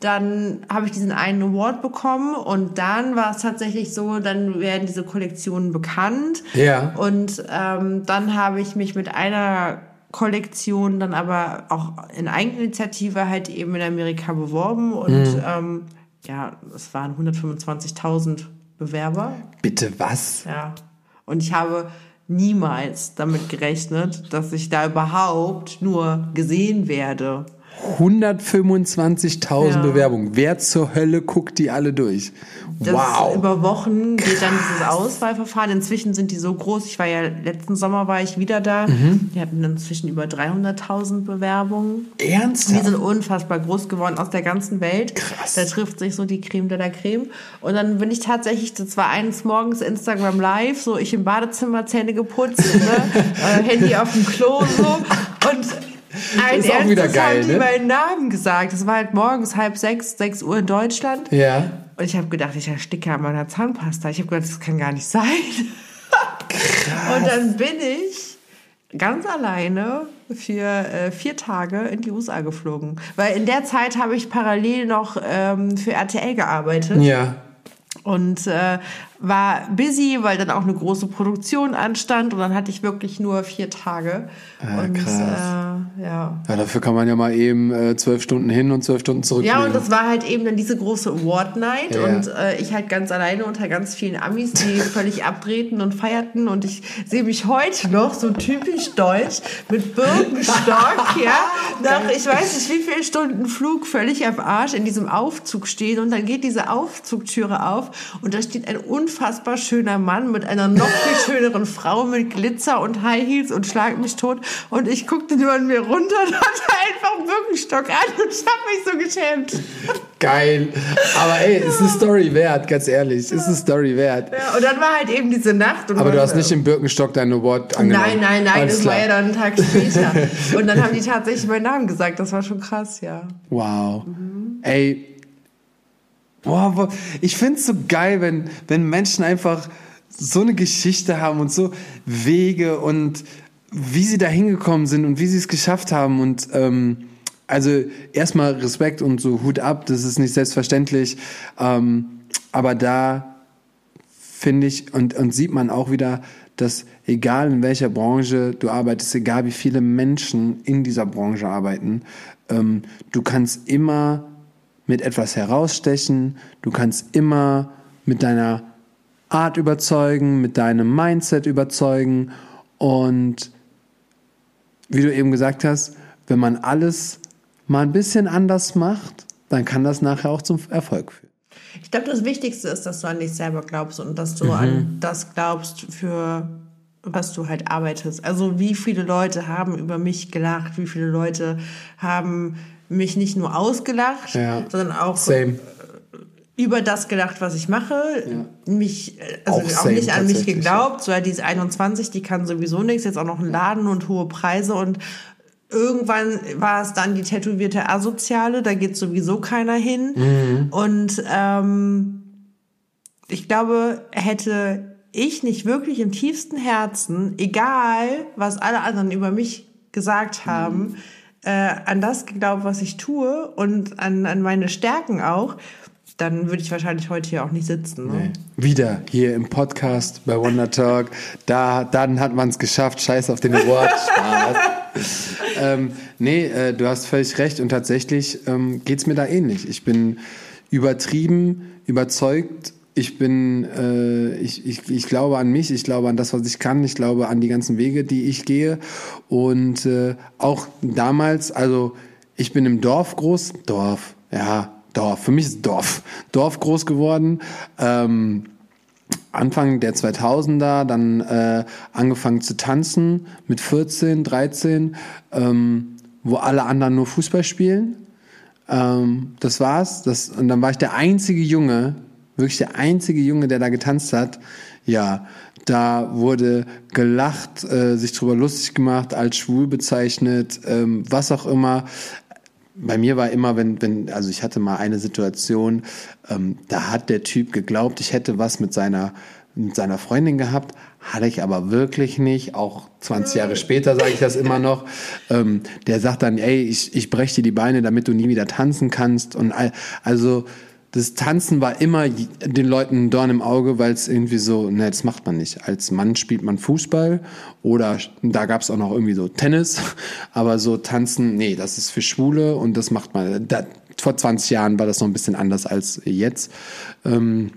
Dann habe ich diesen einen Award bekommen und dann war es tatsächlich so, dann werden diese Kollektionen bekannt. Ja. Und ähm, dann habe ich mich mit einer Kollektion dann aber auch in Eigeninitiative halt eben in Amerika beworben und mhm. ähm, ja, es waren 125.000 Bewerber. Bitte was? Ja. Und ich habe niemals damit gerechnet, dass ich da überhaupt nur gesehen werde. 125.000 ja. Bewerbungen. Wer zur Hölle guckt die alle durch? Das wow. Über Wochen geht dann dieses Auswahlverfahren. Inzwischen sind die so groß. Ich war ja letzten Sommer war ich wieder da. Mhm. Die hatten inzwischen über 300.000 Bewerbungen. Ernsthaft? Die sind unfassbar groß geworden aus der ganzen Welt. Krass. Da trifft sich so die Creme de la Creme. Und dann bin ich tatsächlich, das war eines Morgens Instagram Live, so ich im Badezimmer Zähne geputzt, ne? *laughs* Äh, Handy auf dem Klo so und ein *laughs* ist auch wieder geil, haben die ne? meinen Namen gesagt. Es war halt morgens halb sechs, sechs Uhr in Deutschland. Ja. Und ich habe gedacht, ich ersticke an meiner Zahnpasta. Ich habe gedacht, das kann gar nicht sein. Krass. *laughs* Und dann bin ich ganz alleine für äh, vier Tage in die USA geflogen. Weil in der Zeit habe ich parallel noch ähm, für RTL gearbeitet. Ja. Und äh, war busy, weil dann auch eine große Produktion anstand und dann hatte ich wirklich nur vier Tage. Ah, und krass. Äh, ja. Ja, dafür kann man ja mal eben äh, zwölf Stunden hin und zwölf Stunden zurück. Ja, und das war halt eben dann diese große Award Night Ja. und äh, ich halt ganz alleine unter ganz vielen Amis, die *laughs* völlig abdrehten und feierten und ich sehe mich heute noch so typisch deutsch mit Birkenstock, *laughs* ja, nach ich weiß nicht wie viele Stunden Flug völlig am Arsch in diesem Aufzug stehen und dann geht diese Aufzugtüre auf und da steht ein unfassbar schöner Mann mit einer noch viel *laughs* schöneren Frau mit Glitzer und High Heels und schlag mich tot und ich guckte nur an mir runter und *laughs* hatte einfach einen Birkenstock an und ich habe mich so geschämt. Geil. Aber ey, ist eine Story wert, ganz ehrlich. Ist eine Story wert. Ja, und dann war halt eben diese Nacht. Und Aber du hast nicht im Birkenstock dein Award angenommen. Nein, nein, nein, Alles das war klar. ja dann einen Tag später. *laughs* und dann haben die tatsächlich meinen Namen gesagt. Das war schon krass, ja. Wow. Ey. Boah, ich find's so geil, wenn, wenn Menschen einfach so eine Geschichte haben und so Wege und wie sie da hingekommen sind und wie sie es geschafft haben. Und ähm, also erstmal Respekt und so Hut ab, das ist nicht selbstverständlich. Ähm, aber da finde ich und, und sieht man auch wieder, dass egal in welcher Branche du arbeitest, egal wie viele Menschen in dieser Branche arbeiten, ähm, du kannst immer mit etwas herausstechen, du kannst immer mit deiner Art überzeugen, mit deinem Mindset überzeugen und wie du eben gesagt hast, wenn man alles mal ein bisschen anders macht, dann kann das nachher auch zum Erfolg führen. Ich glaube, das Wichtigste ist, dass du an dich selber glaubst und dass du Mhm. an das glaubst, für was du halt arbeitest. Also wie viele Leute haben über mich gelacht, wie viele Leute haben mich nicht nur ausgelacht, Ja. sondern auch Same. über das gelacht, was ich mache, mich, äh, also Auch auch, nicht an mich geglaubt, so ja, die ist 21, die kann sowieso nichts, jetzt auch noch ein Laden und hohe Preise. Und irgendwann war es dann die tätowierte Asoziale, da geht sowieso keiner hin. Mhm. und ähm, ich glaube, hätte ich nicht wirklich im tiefsten Herzen, egal was alle anderen über mich gesagt haben, äh, an das geglaubt, was ich tue und an, an meine Stärken auch, dann würde ich wahrscheinlich heute hier auch nicht sitzen. Ne? Wieder hier im Podcast bei Wonder Talk. Da, dann hat man es geschafft. Scheiß auf den Award. *laughs* Spaß. ähm, nee, äh, du hast völlig recht. Und tatsächlich ähm, geht's mir da ähnlich. Ich bin übertrieben, überzeugt. Ich bin, äh, ich, ich, ich glaube an mich, ich glaube an das, was ich kann, ich glaube an die ganzen Wege, die ich gehe. Und äh, auch damals, also ich bin im Dorf groß, Dorf, ja, Dorf, für mich ist Dorf, Dorf groß geworden. Ähm, Anfang der 2000er dann äh, angefangen zu tanzen mit 14, 13, ähm, wo alle anderen nur Fußball spielen. Ähm, das war's. Das, und dann war ich der einzige Junge, wirklich der einzige Junge, der da getanzt hat. Ja, da wurde gelacht, äh, sich drüber lustig gemacht, als schwul bezeichnet, ähm, was auch immer. Bei mir war immer, wenn, wenn, also ich hatte mal eine Situation, ähm, da hat der Typ geglaubt, ich hätte was mit seiner, mit seiner Freundin gehabt, hatte ich aber wirklich nicht. Auch 20 Jahre später sage ich das immer noch. Ähm, der sagt dann, ey, ich, ich brech dir die Beine, damit du nie wieder tanzen kannst. Und all, also das Tanzen war immer den Leuten ein Dorn im Auge, weil es irgendwie so, ne, das macht man nicht. Als Mann spielt man Fußball oder da gab es auch noch irgendwie so Tennis, *laughs* aber so Tanzen, nee, das ist für Schwule und das macht man. Da, vor 20 Jahren war das noch ein bisschen anders als jetzt. Ähm,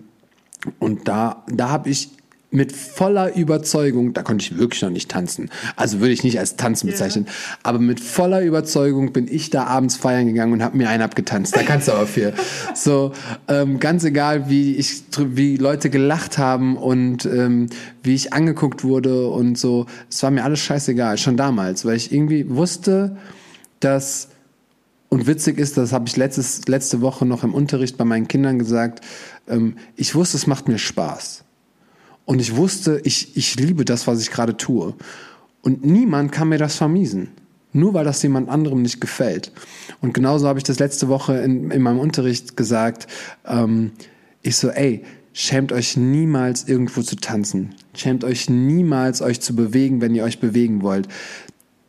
und da, da habe ich mit voller Überzeugung, da konnte ich wirklich noch nicht tanzen. Also würde ich nicht als Tanzen bezeichnen. Aber mit voller Überzeugung bin ich da abends feiern gegangen und habe mir einen abgetanzt. Da kannst du aber für. So, ähm, ganz egal, wie ich, wie Leute gelacht haben und ähm, wie ich angeguckt wurde und so. Es war mir alles scheißegal, schon damals, weil ich irgendwie wusste, dass und witzig ist, das habe ich letztes, letzte Woche noch im Unterricht bei meinen Kindern gesagt, ähm, ich wusste, es macht mir Spaß. Und ich wusste, ich, ich liebe das, was ich gerade tue. Und niemand kann mir das vermiesen. Nur weil das jemand anderem nicht gefällt. Und genauso habe ich das letzte Woche in, in meinem Unterricht gesagt. Ähm, ich so, ey, schämt euch niemals irgendwo zu tanzen. Schämt euch niemals euch zu bewegen, wenn ihr euch bewegen wollt.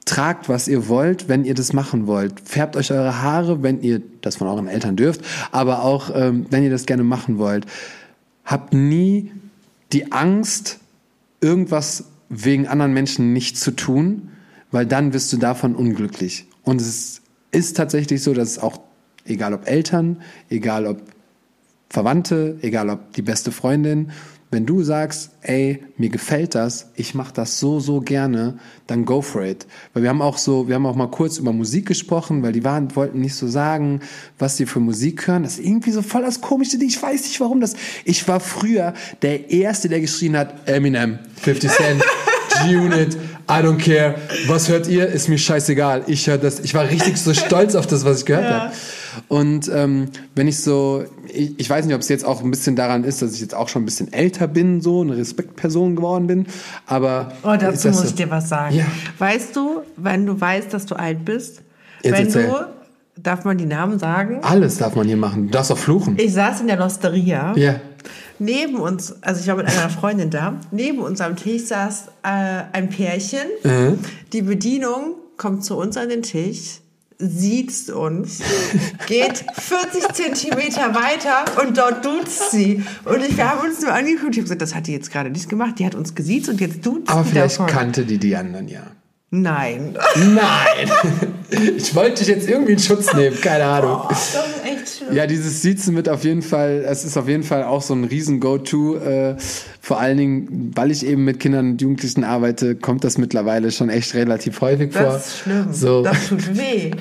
Tragt, was ihr wollt, wenn ihr das machen wollt. Färbt euch eure Haare, wenn ihr das von euren Eltern dürft, aber auch, ähm, wenn ihr das gerne machen wollt. Habt nie die Angst, irgendwas wegen anderen Menschen nicht zu tun, weil dann wirst du davon unglücklich. Und es ist tatsächlich so, dass es auch, egal ob Eltern, egal ob Verwandte, egal ob die beste Freundin, wenn du sagst, ey, mir gefällt das, ich mache das so, so gerne, dann go for it. Weil wir haben auch so, wir haben auch mal kurz über Musik gesprochen, weil die waren, wollten nicht so sagen, was sie für Musik hören. Das ist irgendwie so voll das komische Ding. Ich weiß nicht, warum das. Ich war früher der Erste, der geschrien hat, Eminem, 50 Cent. *laughs* G-Unit, I don't care. Was hört ihr? Ist mir scheißegal. Ich höre das. Ich war richtig so stolz auf das, was ich gehört ja. habe. Und ähm, wenn ich so, ich, ich weiß nicht, ob es jetzt auch ein bisschen daran ist, dass ich jetzt auch schon ein bisschen älter bin, so eine Respektperson geworden bin, aber. Oh, dazu muss so? ich dir was sagen. Ja. Weißt du, wenn du weißt, dass du alt bist, jetzt wenn erzähl. du Darf man die Namen sagen? Alles darf man hier machen. Du darfst auch fluchen. Ich saß in der Losteria. Ja. Neben uns, also ich war mit einer Freundin da, neben uns am Tisch saß äh, ein Pärchen. Mhm. Die Bedienung kommt zu uns an den Tisch, sieht uns, geht 40 Zentimeter weiter und dort duzt sie. Und ich, wir haben uns nur angeguckt. Ich habe gesagt, das hat die jetzt gerade nicht gemacht. Die hat uns gesiezt und jetzt duzt Aber vielleicht davon. kannte die die anderen ja. Nein. Nein. *laughs* Ich wollte dich jetzt irgendwie in Schutz nehmen, keine Ahnung. Oh, *laughs* das ist echt schlimm. Ja, dieses Siezen wird auf jeden Fall, es ist auf jeden Fall auch so ein riesen Go-To. Äh, vor allen Dingen, weil ich eben mit Kindern und Jugendlichen arbeite, kommt das mittlerweile schon echt relativ häufig vor. Das ist schlimm. So. Das tut weh.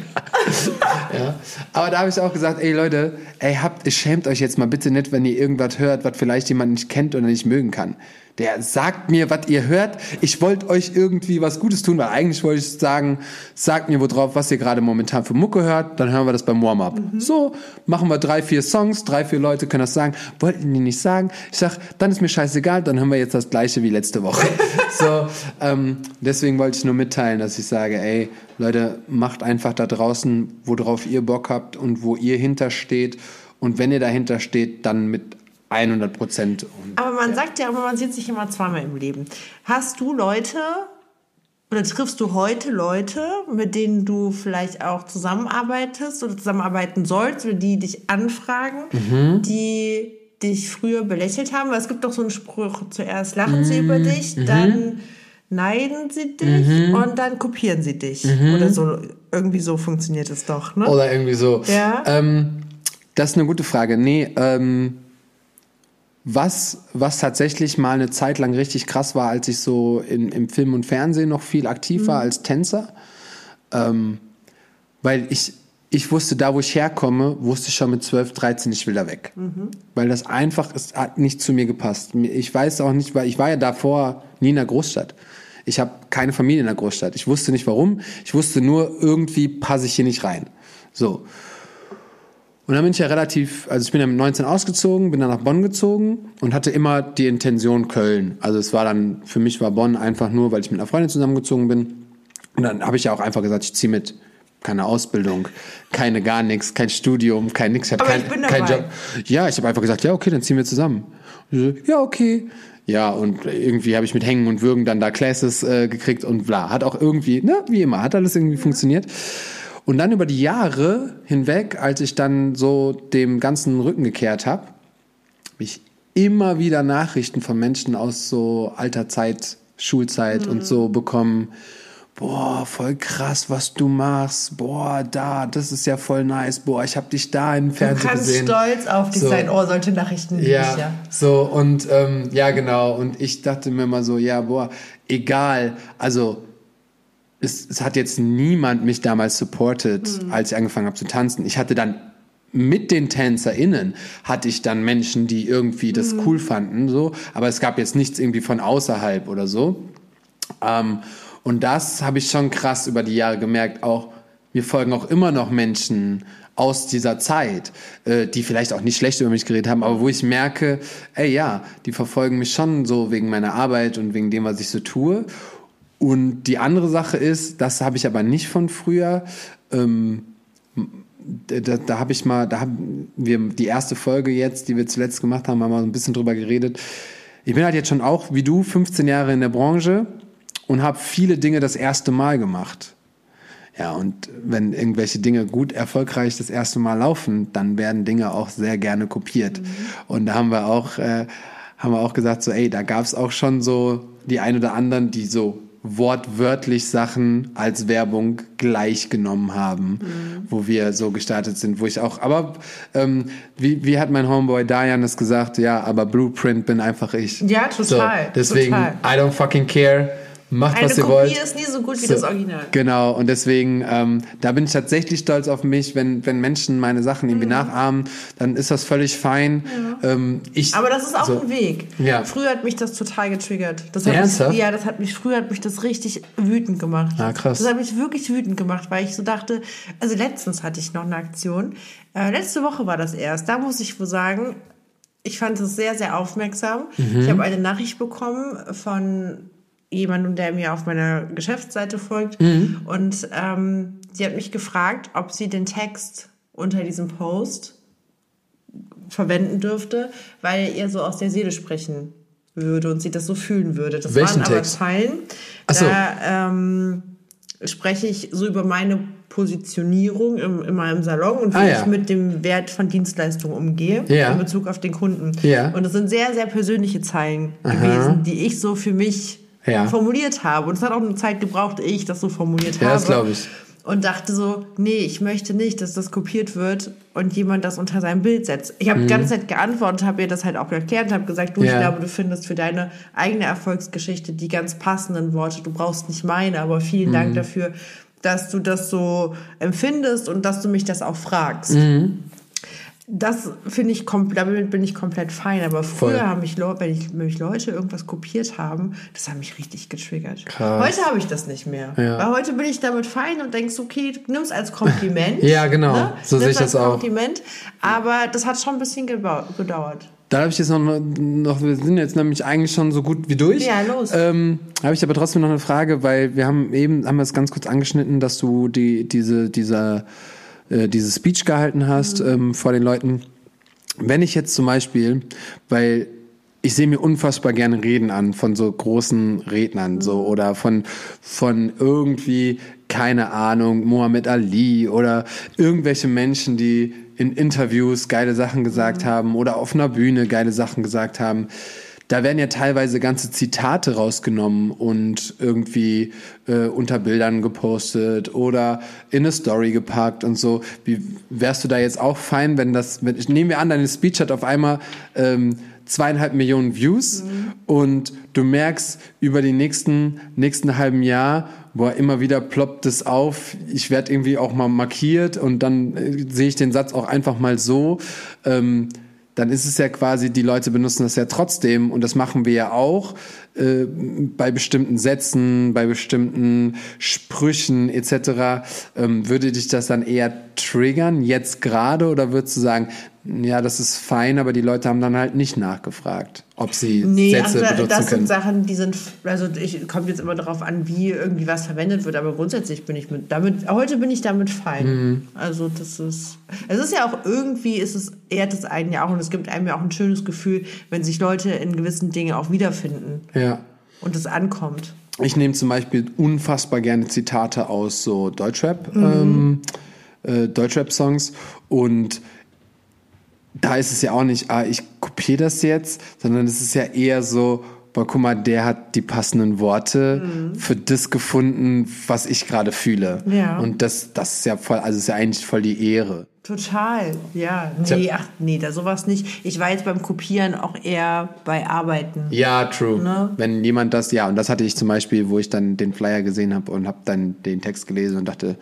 *laughs* ja. Aber da habe ich auch gesagt, ey Leute, ey, habt, schämt euch jetzt mal bitte nicht, wenn ihr irgendwas hört, was vielleicht jemand nicht kennt oder nicht mögen kann der sagt mir, was ihr hört. Ich wollte euch irgendwie was Gutes tun, weil eigentlich wollte ich sagen, sagt mir wo drauf, was ihr gerade momentan für Mucke hört, dann hören wir das beim Warm-up. Mhm. So, machen wir drei, vier Songs, drei, vier Leute können das sagen. Wollten die nicht sagen? Ich sag, dann ist mir scheißegal, dann hören wir jetzt das gleiche wie letzte Woche. *laughs* so, ähm, deswegen wollte ich nur mitteilen, dass ich sage, ey, Leute, macht einfach da draußen, worauf ihr Bock habt und wo ihr hintersteht. Und wenn ihr dahinter steht, dann mit 100 Prozent. Aber man ja. sagt ja immer, man sieht sich immer zweimal im Leben. Hast du Leute oder triffst du heute Leute, mit denen du vielleicht auch zusammenarbeitest oder zusammenarbeiten sollst oder die dich anfragen, mhm. die dich früher belächelt haben? Weil es gibt doch so einen Spruch, zuerst lachen mhm. sie über mhm. dich, mhm. dann neiden sie dich mhm. und dann kopieren sie dich. Mhm. Oder so, irgendwie so funktioniert es doch, ne? Oder irgendwie so. Ja. Ähm, das ist eine gute Frage. Nee, ähm, was, was tatsächlich mal eine Zeit lang richtig krass war, als ich so in, im Film und Fernsehen noch viel aktiv war mhm. als Tänzer. Ähm, weil ich, ich wusste, da wo ich herkomme, wusste ich schon mit 12, 13, ich will da weg. Mhm. Weil das einfach, es hat nicht zu mir gepasst. Ich weiß auch nicht, weil ich war ja davor nie in der Großstadt. Ich habe keine Familie in der Großstadt. Ich wusste nicht warum. Ich wusste nur, irgendwie passe ich hier nicht rein. So. Und dann bin ich ja relativ, also ich bin ja mit 19 ausgezogen, bin dann nach Bonn gezogen und hatte immer die Intention Köln. Also es war dann, für mich war Bonn einfach nur, weil ich mit einer Freundin zusammengezogen bin. Und dann habe ich ja auch einfach gesagt, ich ziehe mit. Keine Ausbildung, keine gar nichts, kein Studium, kein nix. Ich Aber kein, ich bin kein Job. Ja, ich habe einfach gesagt, ja, okay, dann ziehen wir zusammen. So, ja, okay. Ja, und irgendwie habe ich mit Hängen und Würgen dann da Classes äh, gekriegt und bla. Hat auch irgendwie, ne, wie immer, hat alles irgendwie ja. funktioniert. Und dann über die Jahre hinweg, als ich dann so dem ganzen Rücken gekehrt habe, habe ich immer wieder Nachrichten von Menschen aus so alter Zeit, Schulzeit mhm. und so bekommen. Boah, voll krass, was du machst. Boah, da, das ist ja voll nice. Boah, ich habe dich da im Fernsehen gesehen. Du kannst stolz auf dich so. sein. Oh, solche Nachrichten ja, ich, ja. So, und ähm, ja, genau. Und ich dachte mir immer so, ja, boah, egal. Also, es, es hat jetzt niemand mich damals supportet, mhm. als ich angefangen habe zu tanzen. Ich hatte dann mit den TänzerInnen hatte ich dann Menschen, die irgendwie das mhm. cool fanden, so, aber es gab jetzt nichts irgendwie von außerhalb oder so. Ähm, und das habe ich schon krass über die Jahre gemerkt. Auch mir folgen auch immer noch Menschen aus dieser Zeit, äh, die vielleicht auch nicht schlecht über mich geredet haben, aber wo ich merke, ey ja, die verfolgen mich schon so wegen meiner Arbeit und wegen dem, was ich so tue. Und die andere Sache ist, das habe ich aber nicht von früher, ähm, da, da habe ich mal, da haben wir die erste Folge jetzt, die wir zuletzt gemacht haben, haben wir mal ein bisschen drüber geredet. Ich bin halt jetzt schon auch, wie du, 15 Jahre in der Branche und habe viele Dinge das erste Mal gemacht. Ja, und wenn irgendwelche Dinge gut erfolgreich das erste Mal laufen, dann werden Dinge auch sehr gerne kopiert. Mhm. Und da haben wir auch, äh, haben wir auch gesagt, so, ey, da gab es auch schon so die ein oder anderen, die so wortwörtlich Sachen als Werbung gleich genommen haben, mhm. wo wir so gestartet sind, wo ich auch, aber ähm, wie, wie hat mein Homeboy Diane das gesagt? Ja, aber Blueprint bin einfach ich. Ja, total. So, deswegen, total. I don't fucking care macht, Eine was ihr Kopie wollt. ist nie so gut wie das Original. Genau, und deswegen, ähm, da bin ich tatsächlich stolz auf mich, wenn, wenn Menschen meine Sachen irgendwie mhm. nachahmen, dann ist das völlig fein. Ja. Ähm, ich, Aber das ist auch so, ein Weg. Ja. Früher hat mich das total getriggert. Das hat Ernsthaft? Mich, ja, das hat mich, früher hat mich das richtig wütend gemacht. Ah, krass. Das hat mich wirklich wütend gemacht, weil ich so dachte, also letztens hatte ich noch eine Aktion. Äh, letzte Woche war das erst. Da muss ich wohl sagen, ich fand es sehr, sehr aufmerksam. Mhm. Ich habe eine Nachricht bekommen von jemandem, der mir auf meiner Geschäftsseite folgt. Mhm. Und ähm, sie hat mich gefragt, ob sie den Text unter diesem Post verwenden dürfte, weil ihr so aus der Seele sprechen würde und sie das so fühlen würde. Das Welchen waren aber Text? Zeilen. So. Da ähm, spreche ich so über meine Positionierung im, in meinem Salon und wie Ah, ja. ich mit dem Wert von Dienstleistungen umgehe Ja. in Bezug auf den Kunden. Ja. Und es sind sehr, sehr persönliche Zeilen gewesen, die ich so für mich Ja. formuliert habe. Und es hat auch eine Zeit gebraucht, ehe ich das so formuliert Ja, habe. das glaube ich. Und dachte so, nee, ich möchte nicht, dass das kopiert wird und jemand das unter sein Bild setzt. Ich habe die ganze Zeit geantwortet, habe ihr das halt auch erklärt und habe gesagt, du, Mhm. Ja. ich glaube, du findest für deine eigene Erfolgsgeschichte die ganz passenden Worte. Du brauchst nicht meine, aber vielen Mhm. Dank dafür, dass du das so empfindest und dass du mich das auch fragst. Mhm. Das finde ich, damit bin ich komplett fein. Aber früher Voll. haben mich, wenn, ich, wenn mich Leute irgendwas kopiert haben, das hat mich richtig getriggert. Krass. Heute habe ich das nicht mehr. Ja. Weil heute bin ich damit fein und denkst, okay, du nimmst als Kompliment. *laughs* Ja, genau. So sehe ich das auch. Kompliment. Aber das hat schon ein bisschen gedauert. Da habe ich jetzt noch, noch, wir sind jetzt nämlich eigentlich schon so gut wie durch. Ja, los. Ähm, habe ich aber trotzdem noch eine Frage, weil wir haben eben, haben wir es ganz kurz angeschnitten, dass du die, diese, dieser, äh, diese Speech gehalten hast Mhm. ähm, vor den Leuten. Wenn ich jetzt zum Beispiel, weil ich sehe mir unfassbar gerne Reden an von so großen Rednern, so oder von von irgendwie keine Ahnung Muhammad Ali oder irgendwelche Menschen, die in Interviews geile Sachen gesagt haben oder auf einer Bühne geile Sachen gesagt haben. Da werden ja teilweise ganze Zitate rausgenommen und irgendwie äh, unter Bildern gepostet oder in eine Story gepackt und so. Wie wärst du da jetzt auch fein, wenn das, wenn, ich nehme mir an, deine Speech hat auf einmal ähm, zweieinhalb Millionen Views und du merkst über die nächsten, nächsten halben Jahr, boah, immer wieder ploppt es auf, ich werde irgendwie auch mal markiert und dann äh, sehe ich den Satz auch einfach mal so. Ähm, dann ist es ja quasi, die Leute benutzen das ja trotzdem und das machen wir ja auch äh, bei bestimmten Sätzen, bei bestimmten Sprüchen etc. Ähm, würde dich das dann eher triggern, jetzt gerade, oder würdest du sagen, ja, das ist fein, aber die Leute haben dann halt nicht nachgefragt, ob sie Nee, Sätze also benutzen das können? sind Sachen, die sind, also ich kommt jetzt immer darauf an, wie irgendwie was verwendet wird, aber grundsätzlich bin ich mit damit, heute bin ich damit fein. Mhm. Also das ist, es ist ja auch irgendwie, ist es ehrt es einen ja auch und es gibt einem ja auch ein schönes Gefühl, wenn sich Leute in gewissen Dingen auch wiederfinden ja. Und es ankommt. Ich nehme zum Beispiel unfassbar gerne Zitate aus so Deutschrap, ähm, äh, Deutschrap-Songs und da ist es ja auch nicht, ah, ich kopiere das jetzt, sondern es ist ja eher so, boah, guck mal, der hat die passenden Worte für das gefunden, was ich gerade fühle. Ja. Und das, das ist ja voll, also ist ja eigentlich voll die Ehre. Total, ja. Nee, ach nee, da sowas nicht. Ich war jetzt beim Kopieren auch eher bei Arbeiten. Ja, true. Ne? Wenn jemand das, ja, und das hatte ich zum Beispiel, wo ich dann den Flyer gesehen habe und habe dann den Text gelesen und dachte,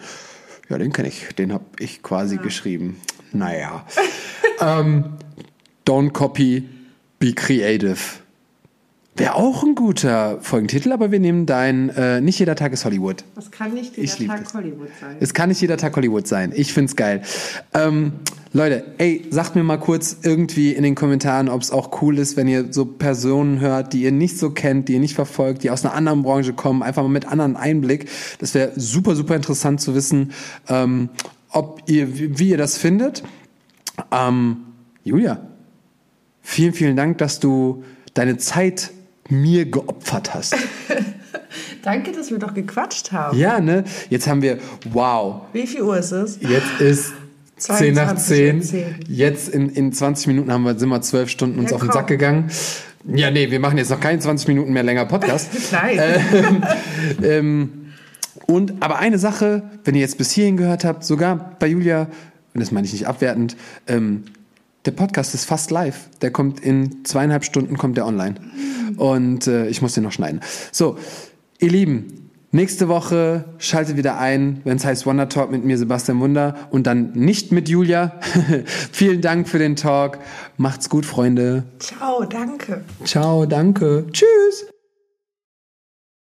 ja, den kenne ich, den habe ich quasi geschrieben. Naja. *laughs* ähm, don't copy, be creative. Wäre auch ein guter Folgentitel, aber wir nehmen dein äh, Nicht jeder Tag ist Hollywood. Das kann nicht Ich jeder Tag das. Hollywood sein. Es kann nicht jeder Tag Hollywood sein. Ich find's geil. Ähm, Leute, ey, sagt mir mal kurz irgendwie in den Kommentaren, ob es auch cool ist, wenn ihr so Personen hört, die ihr nicht so kennt, die ihr nicht verfolgt, die aus einer anderen Branche kommen, einfach mal mit anderen Einblick. Das wäre super, super interessant zu wissen. Ähm, ob ihr, wie ihr das findet. Ähm, Julia, vielen, vielen Dank, dass du deine Zeit mir geopfert hast. *laughs* Danke, dass wir doch gequatscht haben. Ja, ne? Jetzt haben wir, wow. Wie viel Uhr ist es? Jetzt ist 10 nach 10. 10. Jetzt in, in 20 Minuten haben wir, sind wir 12 Stunden uns ja, auf den Sack gegangen. Ja, nee, wir machen jetzt noch keine 20 Minuten mehr länger Podcast. *laughs* Nein. Ähm, ähm, und, aber eine Sache, wenn ihr jetzt bis hierhin gehört habt, sogar bei Julia, und das meine ich nicht abwertend, ähm, der Podcast ist fast live. Der kommt in zweieinhalb Stunden kommt der online. Und äh, ich muss den noch schneiden. So, ihr Lieben, nächste Woche schaltet wieder ein, wenn es heißt Wonder Talk mit mir, Sebastian Wunder, und dann nicht mit Julia. *laughs* Vielen Dank für den Talk. Macht's gut, Freunde. Ciao, danke. Ciao, danke. Tschüss.